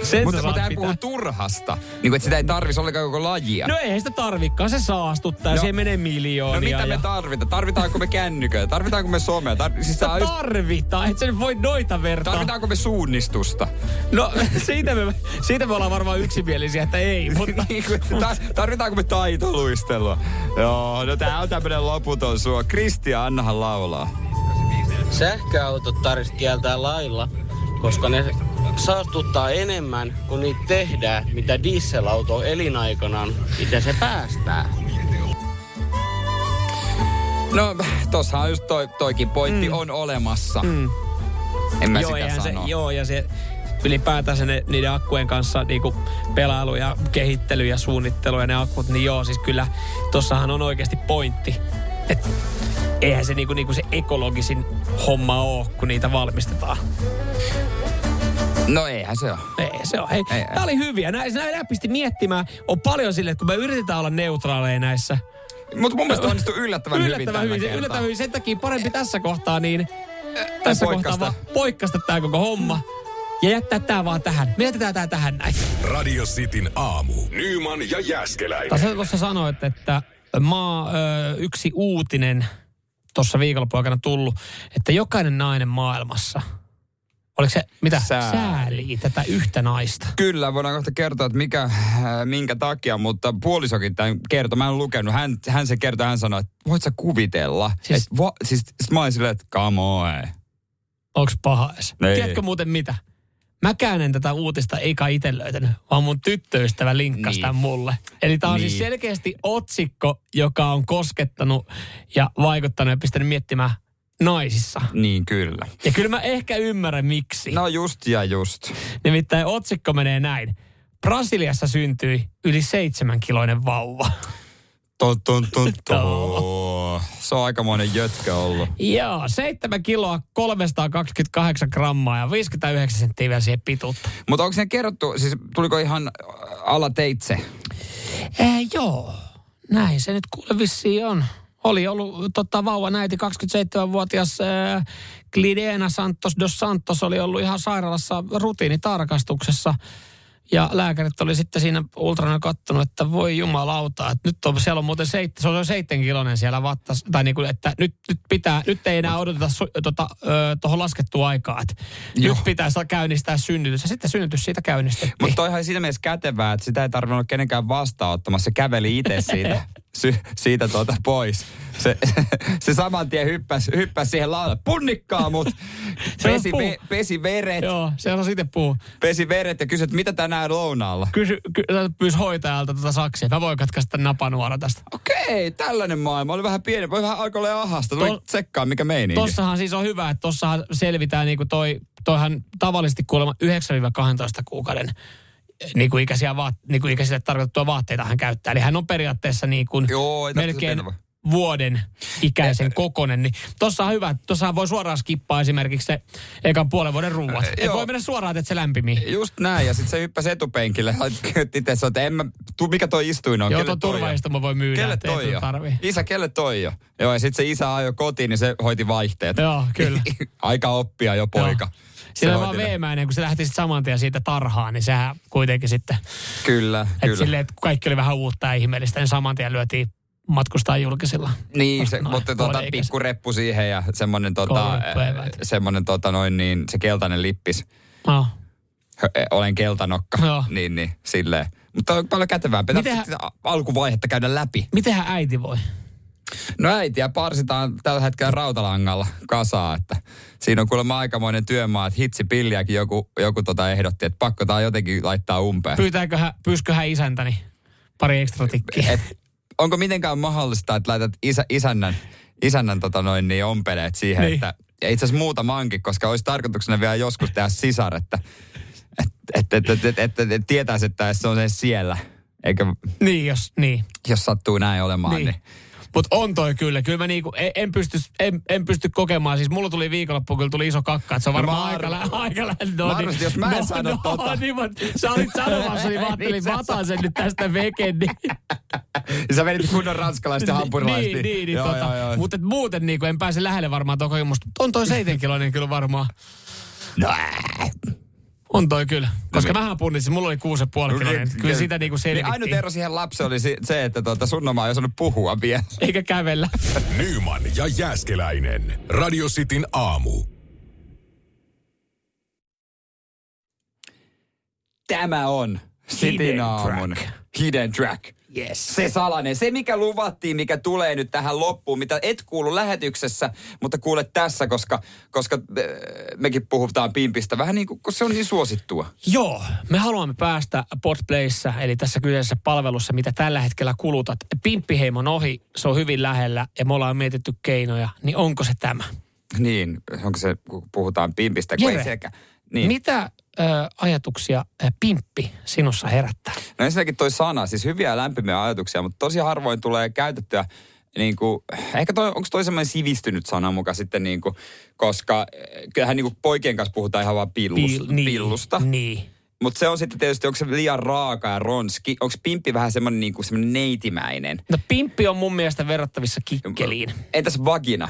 Sen Mutta, mutta hän puhuu turhasta. Niin kuin, että sitä ei tarvisi ollenkaan koko lajia. No ei sitä tarvikaan, se saastuttaa ja No. siihen menee No miljoonia. mitä ja... me tarvitaan? Tarvitaanko me kännyköitä? Tarvitaanko me somea? Tar- siis on just- Tarvitaan, et sä nyt voi noita vertaa. Tarvitaanko me suunnistusta? No siitä me, siitä me ollaan varmaan yksimielisiä, että ei, mutta... Niin kuin, tar- tarvitaanko me taitoluistelua? Joo, no tää on tämmönen loputon suo. Kristian, annahan laulaa. Sähköautot tarvitsisi kieltää lailla, koska ne saastuttaa enemmän, kun niitä tehdään, mitä dieselauto elinaikanaan, mitä se päästää. No, tossahan just toi, toikin pointti mm. on olemassa. Mm. En mä joo, sitä sano. Se, joo, ja se ylipäätään se ne, niiden akkujen kanssa niinku pelailu ja kehittely ja suunnittelu ja ne akkut, niin joo, siis kyllä tossahan on oikeasti pointti. Et eihän se niinku, niinku se ekologisin homma ole, kun niitä valmistetaan. No eihän se ole. Ei se on. Hei, Ei, ei. tää oli hyviä. Nää, nää pisti miettimään. On paljon sille, että kun me yritetään olla neutraaleja näissä. Mutta mun mielestä onnistui yllättävän, hyvin yllättävän hyvin. kertaa. Yllättävän hyvin. Sen takia parempi tässä kohtaa niin tässä kohtaa poikkaista. vaan poikkasta tää koko homma. Ja jättää tää vaan tähän. Me jätetään tää tähän näin. Radio Cityn aamu. Nyman ja Jäskeläinen. Tässä tuossa sanoit, että maa, ö, yksi uutinen tuossa viikonloppuaikana tullut, että jokainen nainen maailmassa, oliko se mitä? Sääli. Säälii tätä yhtä naista. Kyllä, voidaan kohta kertoa, että mikä, äh, minkä takia, mutta puolisokin tämän kertoi. Mä en lukenut. Hän, hän se kertoi, hän sanoi, että voit sä kuvitella. Siis- Siis, et, vo, siis sit mä olin silleen, että come on. Onks paha edes? Tiedätkö muuten mitä? Mäkään en tätä uutista eikä itse löytänyt, vaan mun tyttöystävä linkkasi Niin. mulle. Eli tää on siis Niin. selkeästi otsikko, joka on koskettanut ja vaikuttanut ja pistänyt miettimään, naisissa. Niin kyllä. Ja kyllä mä ehkä ymmärrän miksi. No just ja just. Nimittäin otsikko menee näin. Brasiliassa syntyi yli seitsemän kiloinen vauva. Tun, tun, tun. Se on aikamoinen jötkä ollut. Joo, 7 kiloa, 328 grammaa ja 59 senttiä vielä siihen pituutta. Mutta onko se kerrottu, siis tuliko ihan ala teitse? Eh, joo, näin se nyt kuule vissiin on. Oli ollut tota, vauva näiti 27-vuotias äh, Glidena Santos dos Santos oli ollut ihan sairaalassa rutiinitarkastuksessa. Ja lääkärit oli sitten siinä ultrana kattonut, että voi jumalauta, että nyt on, siellä on muuten seit, se on seitsemän kilonen siellä vattas, tai niin kuin, että nyt, nyt pitää, nyt ei enää odoteta su, tota, tuohon laskettua aikaa, että Joo. nyt pitää saa käynnistää synnytys. Ja sitten synnytys siitä käynnistettiin. Mutta toihan siinä mielessä kätevää, että sitä ei tarvinnut kenenkään vastaanottamassa. Se käveli itse siitä, sy, siitä tuota pois. Se, se saman tien hyppäsi, hyppäsi siihen laudalle. Punnikkaa mut! Pesi, ve, pesi veret. Joo, se on sitten puu. Pesi veret ja kysyi, että mitä tänään lounaalla? Kysy, ky, pyysi hoitajalta tota saksia. Mä voin katkaista napanuora tästä. Okei, tällainen maailma. Oli vähän pieni, voi vähän alkoi olla ahasta. Tuli tsekkaa, mikä meininki. Tossahan siis on hyvä, että tossahan selvitään niin kuin toi, toihan tavallisesti kuulemma 9-12 kuukauden niin kuin ikäisiä vaat, niin kuin ikäisille tarkoitettua vaatteita hän käyttää. Eli hän on periaatteessa niin kuin Joo, melkein vuoden ikäisen kokonen. Niin tossa on hyvä, tossahan voi suoraan skippaa esimerkiksi se ekan puolen vuoden ruuat. Et joo. voi mennä suoraan, että se lämpimii. Just näin, ja sitten se hyppäsi etupenkille. Itse sanoi, että en mä, tu, mikä toi istuin on? Joo, Kelle toi on? turvaistuma voi myydä, Kelle toi tarvii. Isä, kelle toi on? Joo, ja sitten se isä ajoi kotiin, niin se hoiti vaihteet. Joo, kyllä. Aika oppia jo poika. Se Sillä on vaan veemäinen, kun se lähti sitten saman tien siitä tarhaan, niin sehän kuitenkin sitten Kyllä, Että kyllä. silleen, että kaikki oli vähän uutta ja ihmeellistä, niin saman tien lyötiin matkustaa julkisilla. Niin, se, Noin, mutta tota, puoleikäiset. pikku reppu siihen ja semmonen, tota, Koulureppu eväät. semmonen tota, noin, niin, se keltainen lippis. E, Olen keltanokka. Joo. Niin, niin, silleen. Mutta on paljon kätevämpi. Mitenhän- Sitä alkuvaihetta käydä läpi. Mitenhän äiti voi? No äitiä parsitaan tällä hetkellä rautalangalla kasaa, että siinä on kuulemma aikamoinen työmaa, että hitsi pilliäkin joku, joku tota ehdotti, että pakko tää jotenkin laittaa umpeen. Pyytääköhän, pyysköhän isäntäni pari ekstra tikkiä? Et, onko mitenkään mahdollista, että laitat isä, isännän, isännän tota noin, niin ompeleet siihen, Niin. että ja itse asiassa muutamankin, koska olisi tarkoituksena vielä joskus tehdä sisar, että et, et, et, et, et, et, et tietäisi, että se on se siellä, eikä Niin, jos, niin. jos sattuu näin olemaan, niin, niin. Mutta on toi kyllä. Kyllä mä niinku, en, en, pysty, en, en pysty kokemaan. Siis mulla tuli viikonloppu, kyllä tuli iso kakka. Että se on No varmaan mä aika, lä- aika lä- no, Mä arvasin, jos mä en sano tota. Niin, mutta sä olit sanomassa, niin mä ajattelin, Niin että mä otan sen nyt tästä veken. Niin, Ja sä vedit kunnon ranskalaista ja hampurilaista. niin, niin, niin Joo, tota, joo, joo. Mutta muuten niin en pääse lähelle varmaan tuon kokemusta. On toi seitenkiloinen kyllä varmaan. No, On toi kyllä. Koska mähän punnitsin, mulla oli kuusi ja puoli kiloinen. Kyllä sitä niinku Niin ainut selvittiin. ero siihen lapseen oli se, että tuota, sun oma ei osannut puhua vielä. Eikä kävellä. Nyman ja Jääskeläinen. Radio Cityn aamu. Tämä on Sitin Hidden aamun track. Hidden Track. Yes. Se salainen, se mikä luvattiin, mikä tulee nyt tähän loppuun, mitä et kuulu lähetyksessä, mutta kuule tässä, koska, koska äh, mekin puhutaan pimpistä vähän niin kuin, kun se on niin suosittua. Joo, me haluamme päästä Podplayssä, eli tässä kyseisessä palvelussa, mitä tällä hetkellä kulutat. Pimppiheimon ohi, se on hyvin lähellä ja me ollaan mietitty keinoja, niin onko se tämä? Niin, onko se, kun puhutaan pimpistä, kun Jere, ei. Niin. Mitä ö, ajatuksia ö, pimppi sinussa herättää? No ensinnäkin toi sana, siis hyviä ja lämpimiä ajatuksia, mutta tosi harvoin tulee käytettyä niin kuin, ehkä toi, onko toi semmoinen sivistynyt sana muka sitten niin kuin, koska kyllähän niin kuin poikien kanssa puhutaan ihan vaan pillus, Pil- niin, pillusta. Niin. Mutta se on sitten tietysti, onko se liian raaka ja ronski, onko pimppi vähän semmoinen niin kuin semmoinen neitimäinen. No pimppi on mun mielestä verrattavissa kikkeliin. Entäs vagina?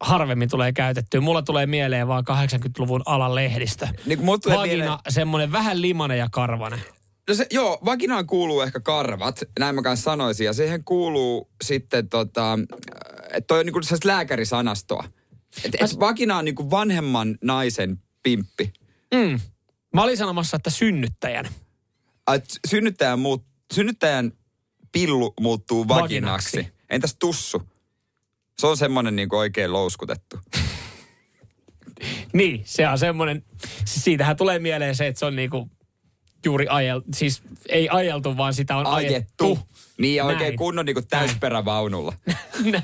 Harvemmin tulee käytettyä. Mulla tulee mieleen vaan 80-luvun alan lehdistö. Niin tulee Vagina, mieleen- semmoinen vähän limanen ja karvanen. No se, joo, vaginaan kuuluu ehkä karvat, näin mä kanssa sanoisin. Ja siihen kuuluu sitten tota, että toi on niinku lääkärisanastoa. Että et vagina on niinku vanhemman naisen pimppi. Mm. Mä olin sanomassa, että synnyttäjän. Et synnyttäjän, muut, synnyttäjän pillu muuttuu vaginaksi. Vaginaksi. Entäs tussu? Se on semmoinen niinku oikein louskutettu. Niin, se on semmoinen, siis siitähän tulee mieleen se, että se on niinku juuri ajel, siis ei ajeltu, vaan sitä on ajettu. Ajettu. Niin ja oikein Näin. kunnon niin täysperävaunulla.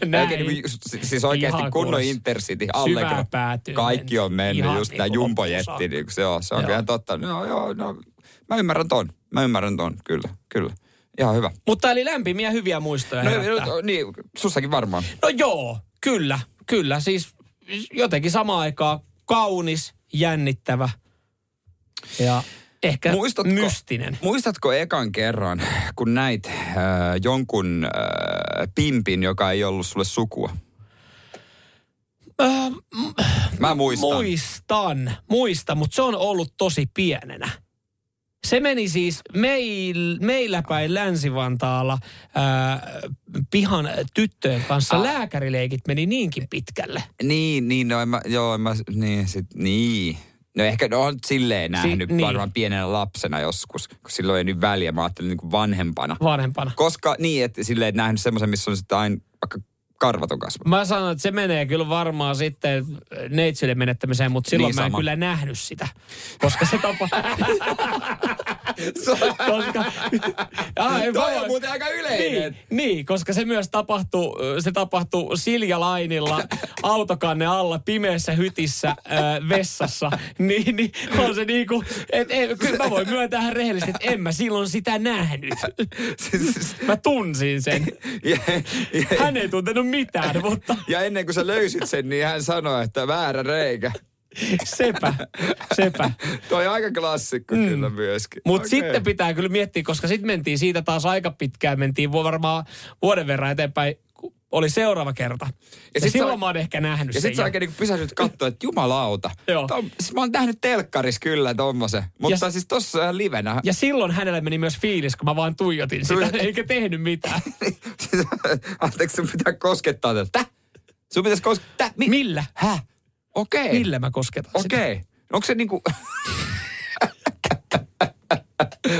Näin. Oikein, niin, siis oikeasti Ihan kunnon kuulosti Intercity, Allegro. Kaikki on mennyt, Ihan just niin tämä kuin jumbojetti. Niin, se, on, se on Joo. kyllä totta. No, joo, no, mä ymmärrän ton. Mä ymmärrän ton, kyllä, kyllä. Ihan hyvä. Mutta eli lämpimiä hyviä muistoja No, herättää. no, niin, sussakin varmaan. No joo, kyllä, kyllä. Siis jotenkin samaan aikaan kaunis, jännittävä ja ehkä Muistatko- mystinen. Muistatko ekan kerran, kun näit äh, jonkun äh, pimpin, joka ei ollut sulle sukua? Äh, Mä muistan. Muistan, muistan, mutta se on ollut tosi pienenä. Se meni siis meil, meillä päin Länsi-Vantaalla ää, pihan tyttöjen kanssa. Ah. Lääkärileikit meni niinkin pitkälle. Niin, niin, no en mä, joo, en mä, niin, sit, niin. No ehkä no, on silleen nähnyt niin. varmaan pienenä lapsena joskus, kun silloin ei nyt väliä. Mä ajattelin niin kuin vanhempana. Vanhempana. Koska niin, että silleen nähnyt semmoisen, missä on sitten aina vaikka karvat on kasvanut. Mä sanon, että se menee kyllä varmaan sitten neitsille menettämiseen, mutta silloin Niin mä en sama. kyllä nähnyt sitä. Koska se tapa... koska... Ah, ei Toi on muuten aika yleinen. Niin, niin, koska se myös tapahtuu, se tapahtuu Siljalainilla autokanne alla pimeässä hytissä äh, vessassa. Niin, niin on se niinku, että kyllä mä voin myöntää rehellisesti, että en mä silloin sitä nähnyt. Mä tunsin sen. Ja, ja, Hän ei tuntenut mitään, mutta ja ennen kuin sä löysit sen, niin hän sanoi, että väärä reikä. Sepä, sepä. Toi on aika klassikko mm. kyllä myöskin. Mutta Okei. sitten pitää kyllä miettiä, koska sitten mentiin siitä taas aika pitkään, mentiin varmaan vuoden verran eteenpäin, oli seuraava kerta. Ja, ja sit silloin sä- mä oon ehkä nähnyt Ja sen. sit sä jo. oikein niin pysähdyt katsoa, että jumalauta. Joo. Tom, siis mä oon nähnyt telkkaris kyllä tommosen. Mutta Ja- siis tossa ihan livenä. Ja silloin hänelle meni myös fiilis, kun mä vaan tuijotin sitä, Tuijot- eikä tehnyt mitään. Siis, Anteeksi, sun pitää koskettaa tätä. Sun pitäisi koskettaa. Mi- Millä? Häh? Okei. Millä mä kosketan sitä? Okei. Onko se niinku...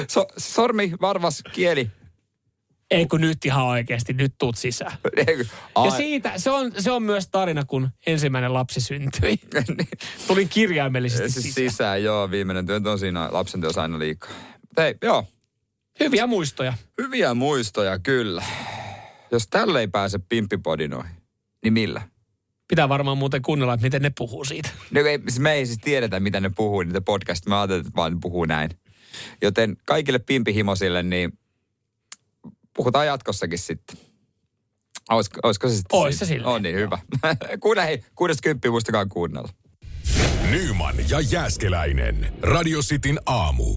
so, sormi, varvas, kieli. Ei kun nyt ihan oikeasti, nyt tuut sisään. Ja siitä, se on, se on myös tarina, kun ensimmäinen lapsi syntyi. Tulin kirjaimellisesti siis sisään. sisään, joo, viimeinen työ on siinä lapsen teos aina liikaa. Hei, joo, Hyviä muistoja. hyviä muistoja kyllä. Jos tälle ei pääse pimppipodinoihin, niin millä? Pitää varmaan muuten kuunnella, että miten ne puhuu siitä. No, ei, siis me ei siis tiedetä, mitä ne puhuu, niitä podcast. Mä ajattelin, että vaan puhuu näin. Joten kaikille pimpihimosille, niin puhutaan jatkossakin sitten. Olisiko, olisiko se sitten? Ois se silleen, On niin, hyvä. Kuule hei, kuudesta kymppiä muistakaa kuunnella. Nyman ja Jääskeläinen. Radio Cityn aamu.